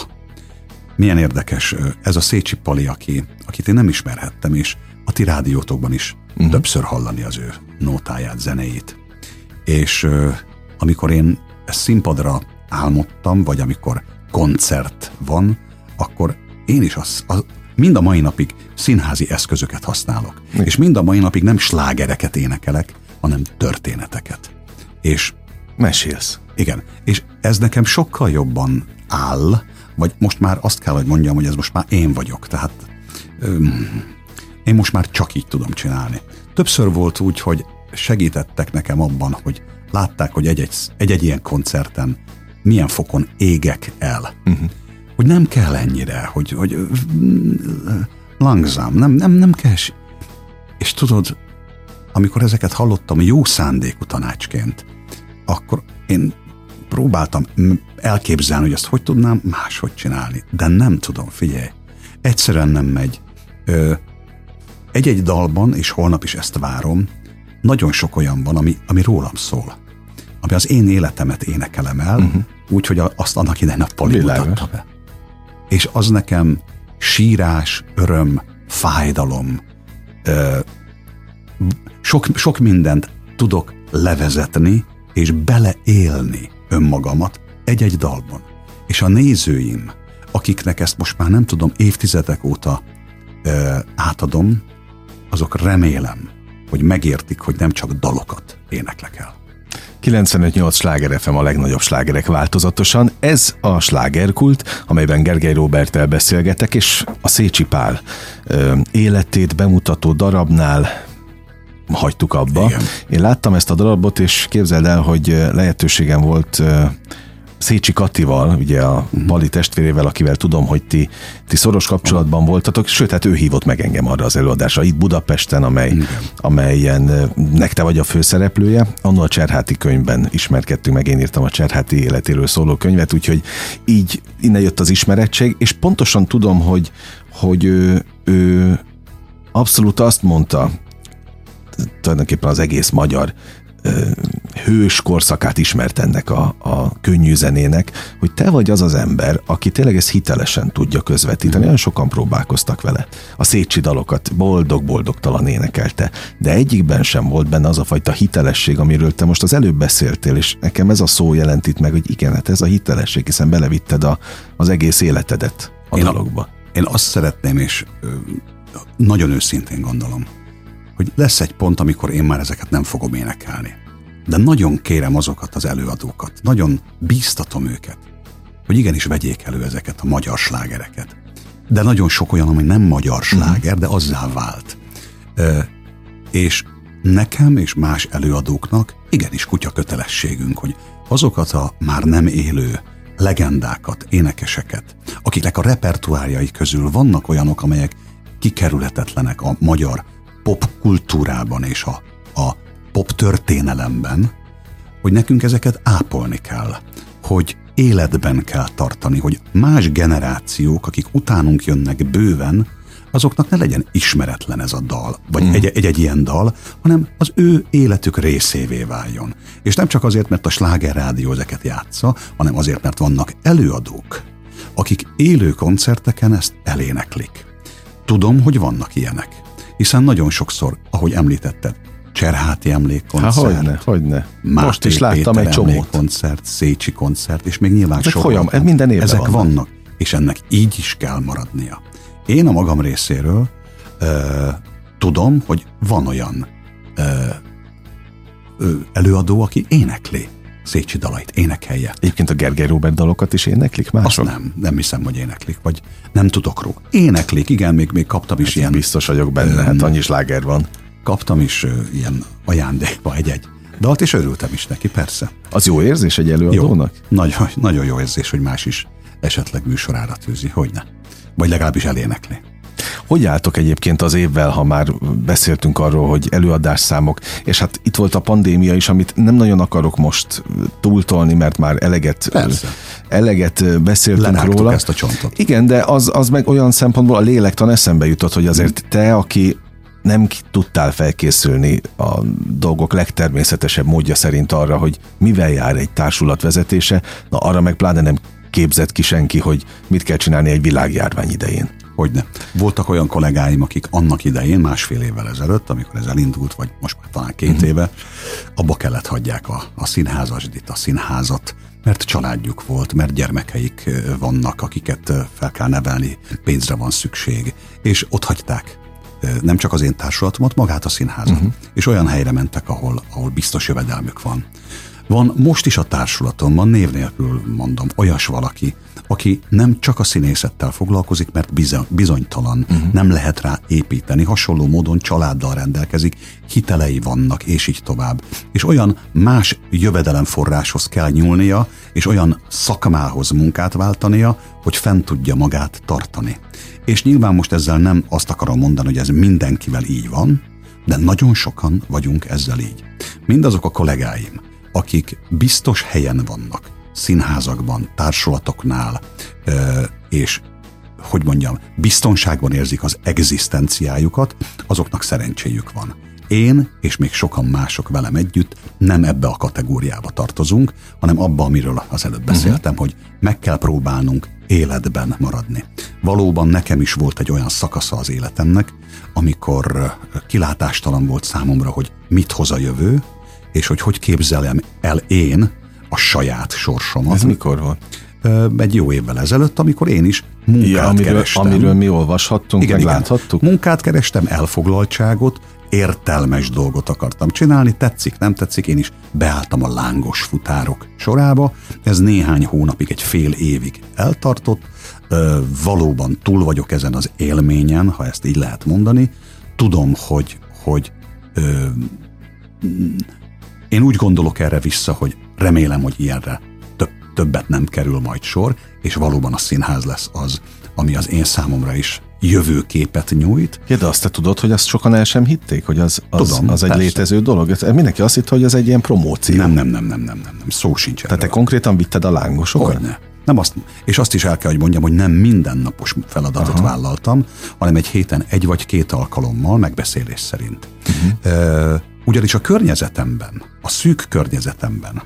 Milyen érdekes, ez a Szécsi Pali, aki, akit én nem ismerhettem, és a ti rádiótokban is uh-huh. többször hallani az ő nótáját, zenéjét. És amikor én színpadra álmodtam, vagy amikor koncert van, akkor én is az, az mind a mai napig színházi eszközöket használok. Igen. És mind a mai napig nem slágereket énekelek, hanem történeteket. És
mesélsz.
Igen, és ez nekem sokkal jobban áll, vagy most már azt kell, hogy mondjam, hogy ez most már én vagyok. Tehát öm, én most már csak így tudom csinálni. Többször volt úgy, hogy segítettek nekem abban, hogy látták, hogy egy-egy, egy-egy ilyen koncerten milyen fokon égek el. Uh-huh. Hogy nem kell ennyire, hogy, hogy langzám, nem, nem, nem kell. És tudod, amikor ezeket hallottam jó szándékú tanácsként, akkor én próbáltam elképzelni, hogy ezt hogy tudnám máshogy csinálni, de nem tudom, figyelj. Egyszerűen nem megy. Ö, egy-egy dalban, és holnap is ezt várom, nagyon sok olyan van, ami, ami rólam szól. Ami az én életemet énekelem el, uh-huh. úgyhogy azt annak idején a Pali mutatta be. És az nekem sírás, öröm, fájdalom, ö, sok, sok mindent tudok levezetni, és beleélni önmagamat egy-egy dalban. És a nézőim, akiknek ezt most már nem tudom, évtizedek óta ö, átadom, azok remélem, hogy megértik, hogy nem csak dalokat éneklek el.
95-8 sláger FM a legnagyobb slágerek változatosan. Ez a slágerkult, amelyben Gergely Robertel beszélgetek, és a Szécsi Pál ö, életét bemutató darabnál hagytuk abba. Igen. Én láttam ezt a darabot, és képzeld el, hogy lehetőségem volt Szécsi Katival, ugye a uh-huh. Bali testvérével, akivel tudom, hogy ti, ti szoros kapcsolatban voltatok, sőt, hát ő hívott meg engem arra az előadásra itt Budapesten, amely, amelyen nekte vagy a főszereplője. Annól a Cserháti könyvben ismerkedtünk meg, én írtam a Cserháti életéről szóló könyvet, úgyhogy így innen jött az ismerettség, és pontosan tudom, hogy, hogy ő, ő abszolút azt mondta, tulajdonképpen az egész magyar hős korszakát ismert ennek a, a könnyű zenének, hogy te vagy az az ember, aki tényleg ezt hitelesen tudja közvetíteni. Nagyon sokan próbálkoztak vele. A Szécsi dalokat boldog-boldogtalan énekelte, de egyikben sem volt benne az a fajta hitelesség, amiről te most az előbb beszéltél, és nekem ez a szó jelent itt meg, hogy igen, hát ez a hitelesség, hiszen belevitted a, az egész életedet a én dologba. A,
én azt szeretném, és nagyon őszintén gondolom, hogy lesz egy pont, amikor én már ezeket nem fogom énekelni. De nagyon kérem azokat az előadókat, nagyon bíztatom őket, hogy igenis vegyék elő ezeket a magyar slágereket. De nagyon sok olyan, ami nem magyar sláger, de azzá vált. Ö, és nekem és más előadóknak igenis kutya kötelességünk, hogy azokat a már nem élő legendákat, énekeseket, akiknek a repertoárjai közül vannak olyanok, amelyek kikerülhetetlenek a magyar pop kultúrában és a, a pop történelemben, hogy nekünk ezeket ápolni kell, hogy életben kell tartani, hogy más generációk, akik utánunk jönnek bőven, azoknak ne legyen ismeretlen ez a dal, vagy mm. egy, egy, egy ilyen dal, hanem az ő életük részévé váljon. És nem csak azért, mert a sláger rádió ezeket játsza, hanem azért, mert vannak előadók, akik élő koncerteken ezt eléneklik. Tudom, hogy vannak ilyenek hiszen nagyon sokszor, ahogy említetted, Cserháti emlékkoncert.
Há, hogyne, hogyne. Máté Most is láttam Péter egy csomót.
koncert, Szécsi koncert, és még nyilván
ezek folyam, ez minden évben
Ezek
vannak.
vannak, és ennek így is kell maradnia. Én a magam részéről ö, tudom, hogy van olyan ö, ö, előadó, aki énekli Szécsi dalait, énekelje.
Egyébként a Gergely Robert dalokat is éneklik mások?
Azt nem, nem hiszem, hogy éneklik, vagy nem tudok róla. Éneklik, igen, még, még kaptam is hát ilyen...
Biztos vagyok benne, hát annyi sláger van.
Kaptam is uh, ilyen ajándékba egy-egy dalt, és örültem is neki, persze.
Az jó érzés egy előadónak?
Jó, nagyon, nagyon jó érzés, hogy más is esetleg műsorára tűzi, hogy ne. Vagy legalábbis elénekli.
Hogy álltok egyébként az évvel, ha már beszéltünk arról, hogy előadásszámok, és hát itt volt a pandémia is, amit nem nagyon akarok most túltolni, mert már eleget, Persze. eleget beszéltünk
Lerágtuk
róla.
ezt a csontot.
Igen, de az, az meg olyan szempontból a lélektan eszembe jutott, hogy azért te, aki nem tudtál felkészülni a dolgok legtermészetesebb módja szerint arra, hogy mivel jár egy társulat vezetése, na arra meg pláne nem képzett ki senki, hogy mit kell csinálni egy világjárvány idején.
Hogyne. Voltak olyan kollégáim, akik annak idején, másfél évvel ezelőtt, amikor ez elindult, vagy most már talán két uh-huh. éve, abba kellett hagyják a, a színházasdit, a színházat, mert családjuk volt, mert gyermekeik vannak, akiket fel kell nevelni, pénzre van szükség, és ott hagyták nem csak az én társulatomat, magát a színházat. Uh-huh. És olyan helyre mentek, ahol, ahol biztos jövedelmük van. Van most is a társulatomban, név nélkül mondom, olyas valaki, aki nem csak a színészettel foglalkozik, mert bizonytalan, uh-huh. nem lehet rá építeni, hasonló módon családdal rendelkezik, hitelei vannak, és így tovább. És olyan más jövedelemforráshoz kell nyúlnia, és olyan szakmához munkát váltania, hogy fent tudja magát tartani. És nyilván most ezzel nem azt akarom mondani, hogy ez mindenkivel így van, de nagyon sokan vagyunk ezzel így. Mindazok a kollégáim, akik biztos helyen vannak, színházakban, társulatoknál, és hogy mondjam, biztonságban érzik az egzisztenciájukat, azoknak szerencséjük van. Én és még sokan mások velem együtt nem ebbe a kategóriába tartozunk, hanem abba, amiről az előbb beszéltem, uh-huh. hogy meg kell próbálnunk életben maradni. Valóban nekem is volt egy olyan szakasza az életemnek, amikor kilátástalan volt számomra, hogy mit hoz a jövő, és hogy hogy képzelem el én a saját sorsomat.
Ez mikor volt?
Egy jó évvel ezelőtt, amikor én is munkát ja,
amiről,
kerestem.
Amiről mi olvashattunk, igen, meg igen. láthattuk?
Munkát kerestem, elfoglaltságot, értelmes dolgot akartam csinálni, tetszik, nem tetszik, én is beálltam a lángos futárok sorába. Ez néhány hónapig, egy fél évig eltartott. Valóban túl vagyok ezen az élményen, ha ezt így lehet mondani. Tudom, hogy, hogy én úgy gondolok erre vissza, hogy remélem, hogy ilyenre több, többet nem kerül majd sor, és valóban a színház lesz az, ami az én számomra is jövőképet nyújt.
Ja, de azt te tudod, hogy azt sokan el sem hitték, hogy az, az, Tudom, az egy persze. létező dolog? Mindenki azt hitt, hogy az egy ilyen promóció.
Nem, nem, nem, nem, nem, nem, nem. szó sincs
Tehát te konkrétan vitted a lángosokat?
Hogyne. Nem azt, és azt is el kell, hogy mondjam, hogy nem mindennapos feladatot Aha. vállaltam, hanem egy héten egy vagy két alkalommal megbeszélés szerint. Uh-huh. Ugyanis a környezetemben, a szűk környezetemben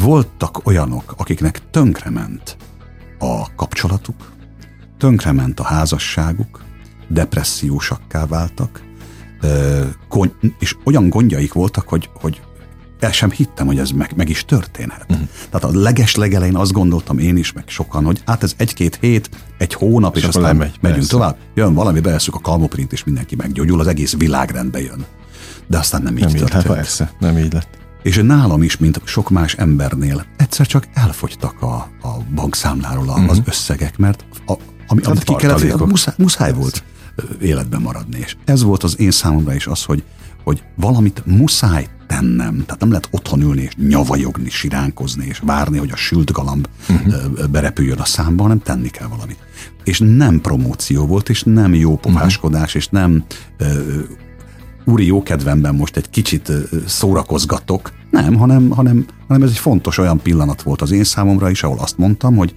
voltak olyanok, akiknek tönkrement a kapcsolatuk, tönkrement a házasságuk, depressziósakká váltak, és olyan gondjaik voltak, hogy, hogy el sem hittem, hogy ez meg, meg is történhet. Uh-huh. Tehát a leges legelején azt gondoltam én is, meg sokan, hogy hát ez egy-két hét, egy hónap, és, és aztán lemegy, megyünk persze. tovább. Jön valami, beeszük a kalmoprint, és mindenki meggyógyul, az egész világ rendbe jön. De aztán nem így nem történt.
Így, hát persze, nem így lett.
És nálam is, mint sok más embernél, egyszer csak elfogytak a, a bankszámláról a, uh-huh. az összegek, mert a, ami, amit ki kellett, muszáj, muszáj volt életben maradni. És ez volt az én számomra is az, hogy, hogy valamit muszáj tennem. Tehát nem lehet otthon ülni és nyavajogni, siránkozni és várni, hogy a sült galamb uh-huh. berepüljön a számba, hanem tenni kell valamit. És nem promóció volt, és nem jó pofáskodás, uh-huh. és nem úri jókedvemben most egy kicsit szórakozgatok. Nem, hanem, hanem, hanem ez egy fontos olyan pillanat volt az én számomra is, ahol azt mondtam, hogy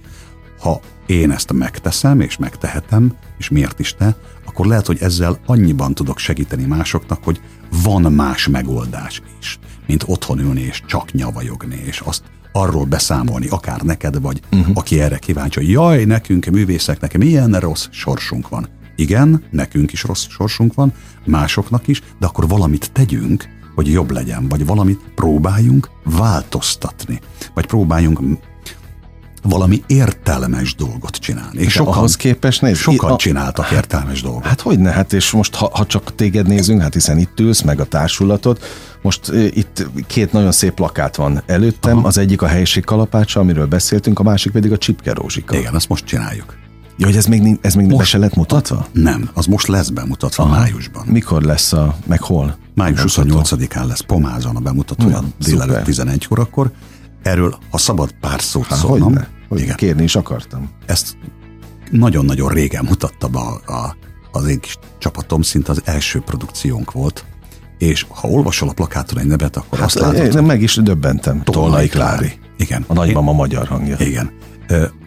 ha én ezt megteszem, és megtehetem, és miért is te, akkor lehet, hogy ezzel annyiban tudok segíteni másoknak, hogy van más megoldás is, mint otthon ülni és csak nyavajogni, és azt arról beszámolni, akár neked vagy, uh-huh. aki erre kíváncsi, hogy jaj, nekünk művészeknek milyen rossz sorsunk van. Igen, nekünk is rossz sorsunk van, másoknak is, de akkor valamit tegyünk, hogy jobb legyen, vagy valamit próbáljunk változtatni, vagy próbáljunk valami értelmes dolgot csinálni. És
sokan, ahhoz képest nézd,
sokan a, csináltak értelmes dolgot.
Hát hogy ne, hát és most ha, ha csak téged nézünk, hát hiszen itt ülsz, meg a társulatot, most itt két nagyon szép plakát van előttem, Aha. az egyik a helyiség kalapácsa, amiről beszéltünk, a másik pedig a csipke rózsika.
Igen, azt most csináljuk.
Ja, hogy ez még, ez még most, be se lett mutatva?
Nem, az most lesz bemutatva Aha. májusban.
Mikor lesz a, meg hol?
Május 28-án lesz Pomázon a bemutatója hmm, délelőtt 11 akkor. Erről, ha szabad pár szót Há, szólnom. Hogyne,
hogy igen. kérni is akartam.
Ezt nagyon-nagyon régen mutatta be a, a, az én kis csapatom, szinte az első produkciónk volt, és ha olvasol a plakáton egy nevet, akkor hát, azt látod.
Én meg is döbbentem. Tolnai Klári.
Igen.
A nagymama magyar hangja.
Igen.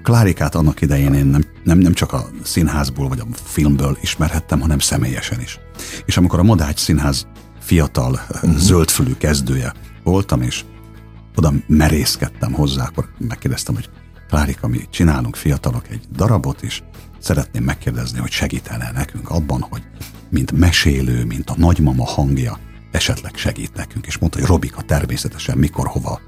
Klárikát annak idején én nem, nem, nem csak a színházból vagy a filmből ismerhettem, hanem személyesen is. És amikor a Madács Színház fiatal, uh-huh. zöldfülű kezdője voltam, és oda merészkedtem hozzá, akkor megkérdeztem, hogy Klárika, mi csinálunk fiatalok egy darabot, és szeretném megkérdezni, hogy segítene nekünk abban, hogy mint mesélő, mint a nagymama hangja, esetleg segít nekünk. És mondta, hogy Robika természetesen mikor, hova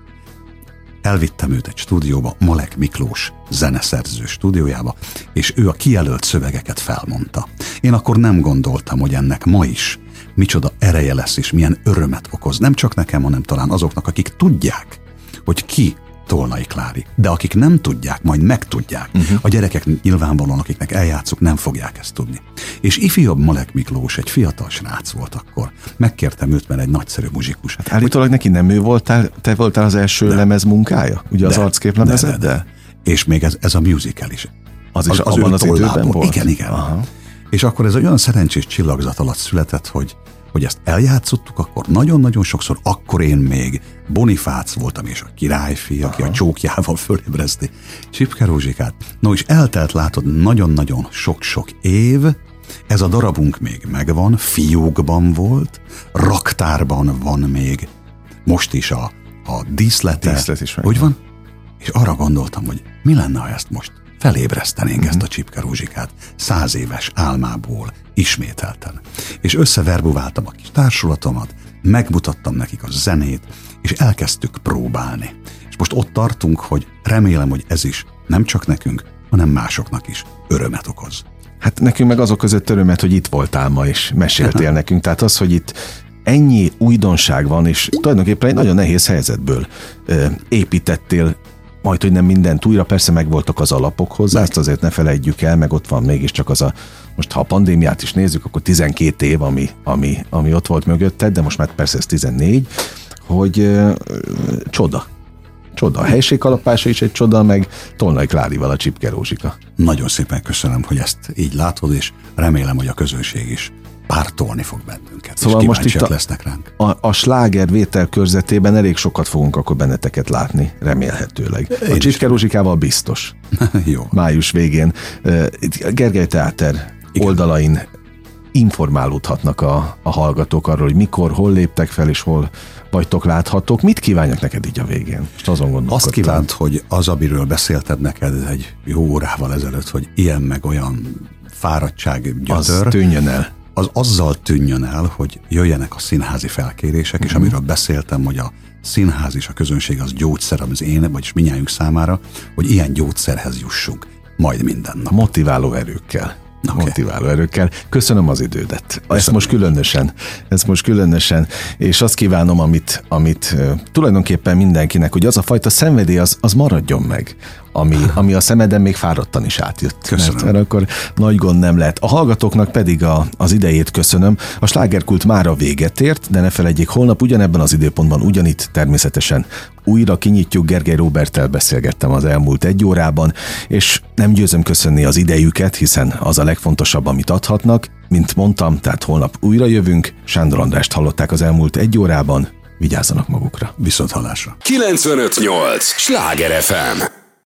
elvittem őt egy stúdióba, Malek Miklós zeneszerző stúdiójába, és ő a kijelölt szövegeket felmondta. Én akkor nem gondoltam, hogy ennek ma is micsoda ereje lesz, és milyen örömet okoz. Nem csak nekem, hanem talán azoknak, akik tudják, hogy ki Tolnai Klári. De akik nem tudják, majd megtudják. Uh-huh. A gyerekek nyilvánvalóan, akiknek eljátszuk, nem fogják ezt tudni. És ifjabb Malek Miklós egy fiatal srác volt akkor. Megkértem őt, mert egy nagyszerű muzsikus.
Hát állítólag neki nem ő voltál, te voltál az első de, lemez munkája? Ugye de, az arckép lemezed? De, de, de.
És még ez, ez a musical is.
Az, az is az abban az időben volt?
Igen, igen. Aha. És akkor ez olyan szerencsés csillagzat alatt született, hogy hogy ezt eljátszottuk, akkor nagyon-nagyon sokszor, akkor én még Bonifác voltam, és a királyfi, aki Aha. a csókjával fölébrezti Csipke Rózsikát. No, és eltelt látod nagyon-nagyon sok-sok év, ez a darabunk még megvan, fiókban volt, raktárban van még, most is a, a díszlete.
Díszlet is
Hogy van? És arra gondoltam, hogy mi lenne, ha ezt most felébresztenénk uh-huh. ezt a csipke rózsikát száz éves álmából ismételten. És összeverbuváltam a kis társulatomat, megmutattam nekik a zenét, és elkezdtük próbálni. És most ott tartunk, hogy remélem, hogy ez is nem csak nekünk, hanem másoknak is örömet okoz.
Hát nekünk meg azok között örömet, hogy itt voltál ma, és meséltél nekünk. Tehát az, hogy itt ennyi újdonság van, és tulajdonképpen egy nagyon nehéz helyzetből ö, építettél majd, hogy nem mindent újra, persze megvoltak az alapok hozzá, ezt azért ne felejtjük el, meg ott van mégiscsak az a, most ha a pandémiát is nézzük, akkor 12 év, ami, ami, ami ott volt mögötted, de most már persze ez 14, hogy ö, csoda. Csoda. A helységkalapása is egy csoda, meg Tolnai Klárival a Csipke Rózsika.
Nagyon szépen köszönöm, hogy ezt így látod, és remélem, hogy a közönség is pártolni fog bennünket.
Szóval
és
most itt a,
lesznek ránk.
A, a sláger vétel körzetében elég sokat fogunk akkor benneteket látni, remélhetőleg.
Én
a Csipke Ruzsikával biztos. (laughs)
Jó.
Május végén. Gergely Teáter Igen. oldalain informálódhatnak a, a hallgatók arról, hogy mikor, hol léptek fel, és hol vagytok láthatók. Mit kívánjak neked így a végén? Most azon
Azt kívánt, hogy az, amiről beszélted neked egy jó órával ezelőtt, hogy ilyen meg olyan fáradtság gyötör.
Az tűnjön el.
Az azzal tűnjön el, hogy jöjjenek a színházi felkérések, uh-huh. és mhm. amiről beszéltem, hogy a színház és a közönség az gyógyszer az én, vagyis minnyájunk számára, hogy ilyen gyógyszerhez jussunk. Majd minden nap.
Motiváló erőkkel okay. motiváló erőkkel. Köszönöm az idődet. Köszönöm. Ezt most különösen, ezt most különösen, és azt kívánom, amit, amit tulajdonképpen mindenkinek, hogy az a fajta szenvedély az, az maradjon meg, ami, ami a szemeden még fáradtan is átjött.
Köszönöm.
Mert, mert akkor nagy gond nem lehet. A hallgatóknak pedig a, az idejét köszönöm. A slágerkult már a véget ért, de ne felejtjék, holnap ugyanebben az időpontban, ugyanitt természetesen újra kinyitjuk. Gergely Roberttel beszélgettem az elmúlt egy órában, és nem győzöm köszönni az idejüket, hiszen az a legfontosabb, amit adhatnak. Mint mondtam, tehát holnap újra jövünk. Sándor Andrást hallották az elmúlt egy órában. Vigyázzanak magukra.
Viszont hallásra.
958! Sláger FM!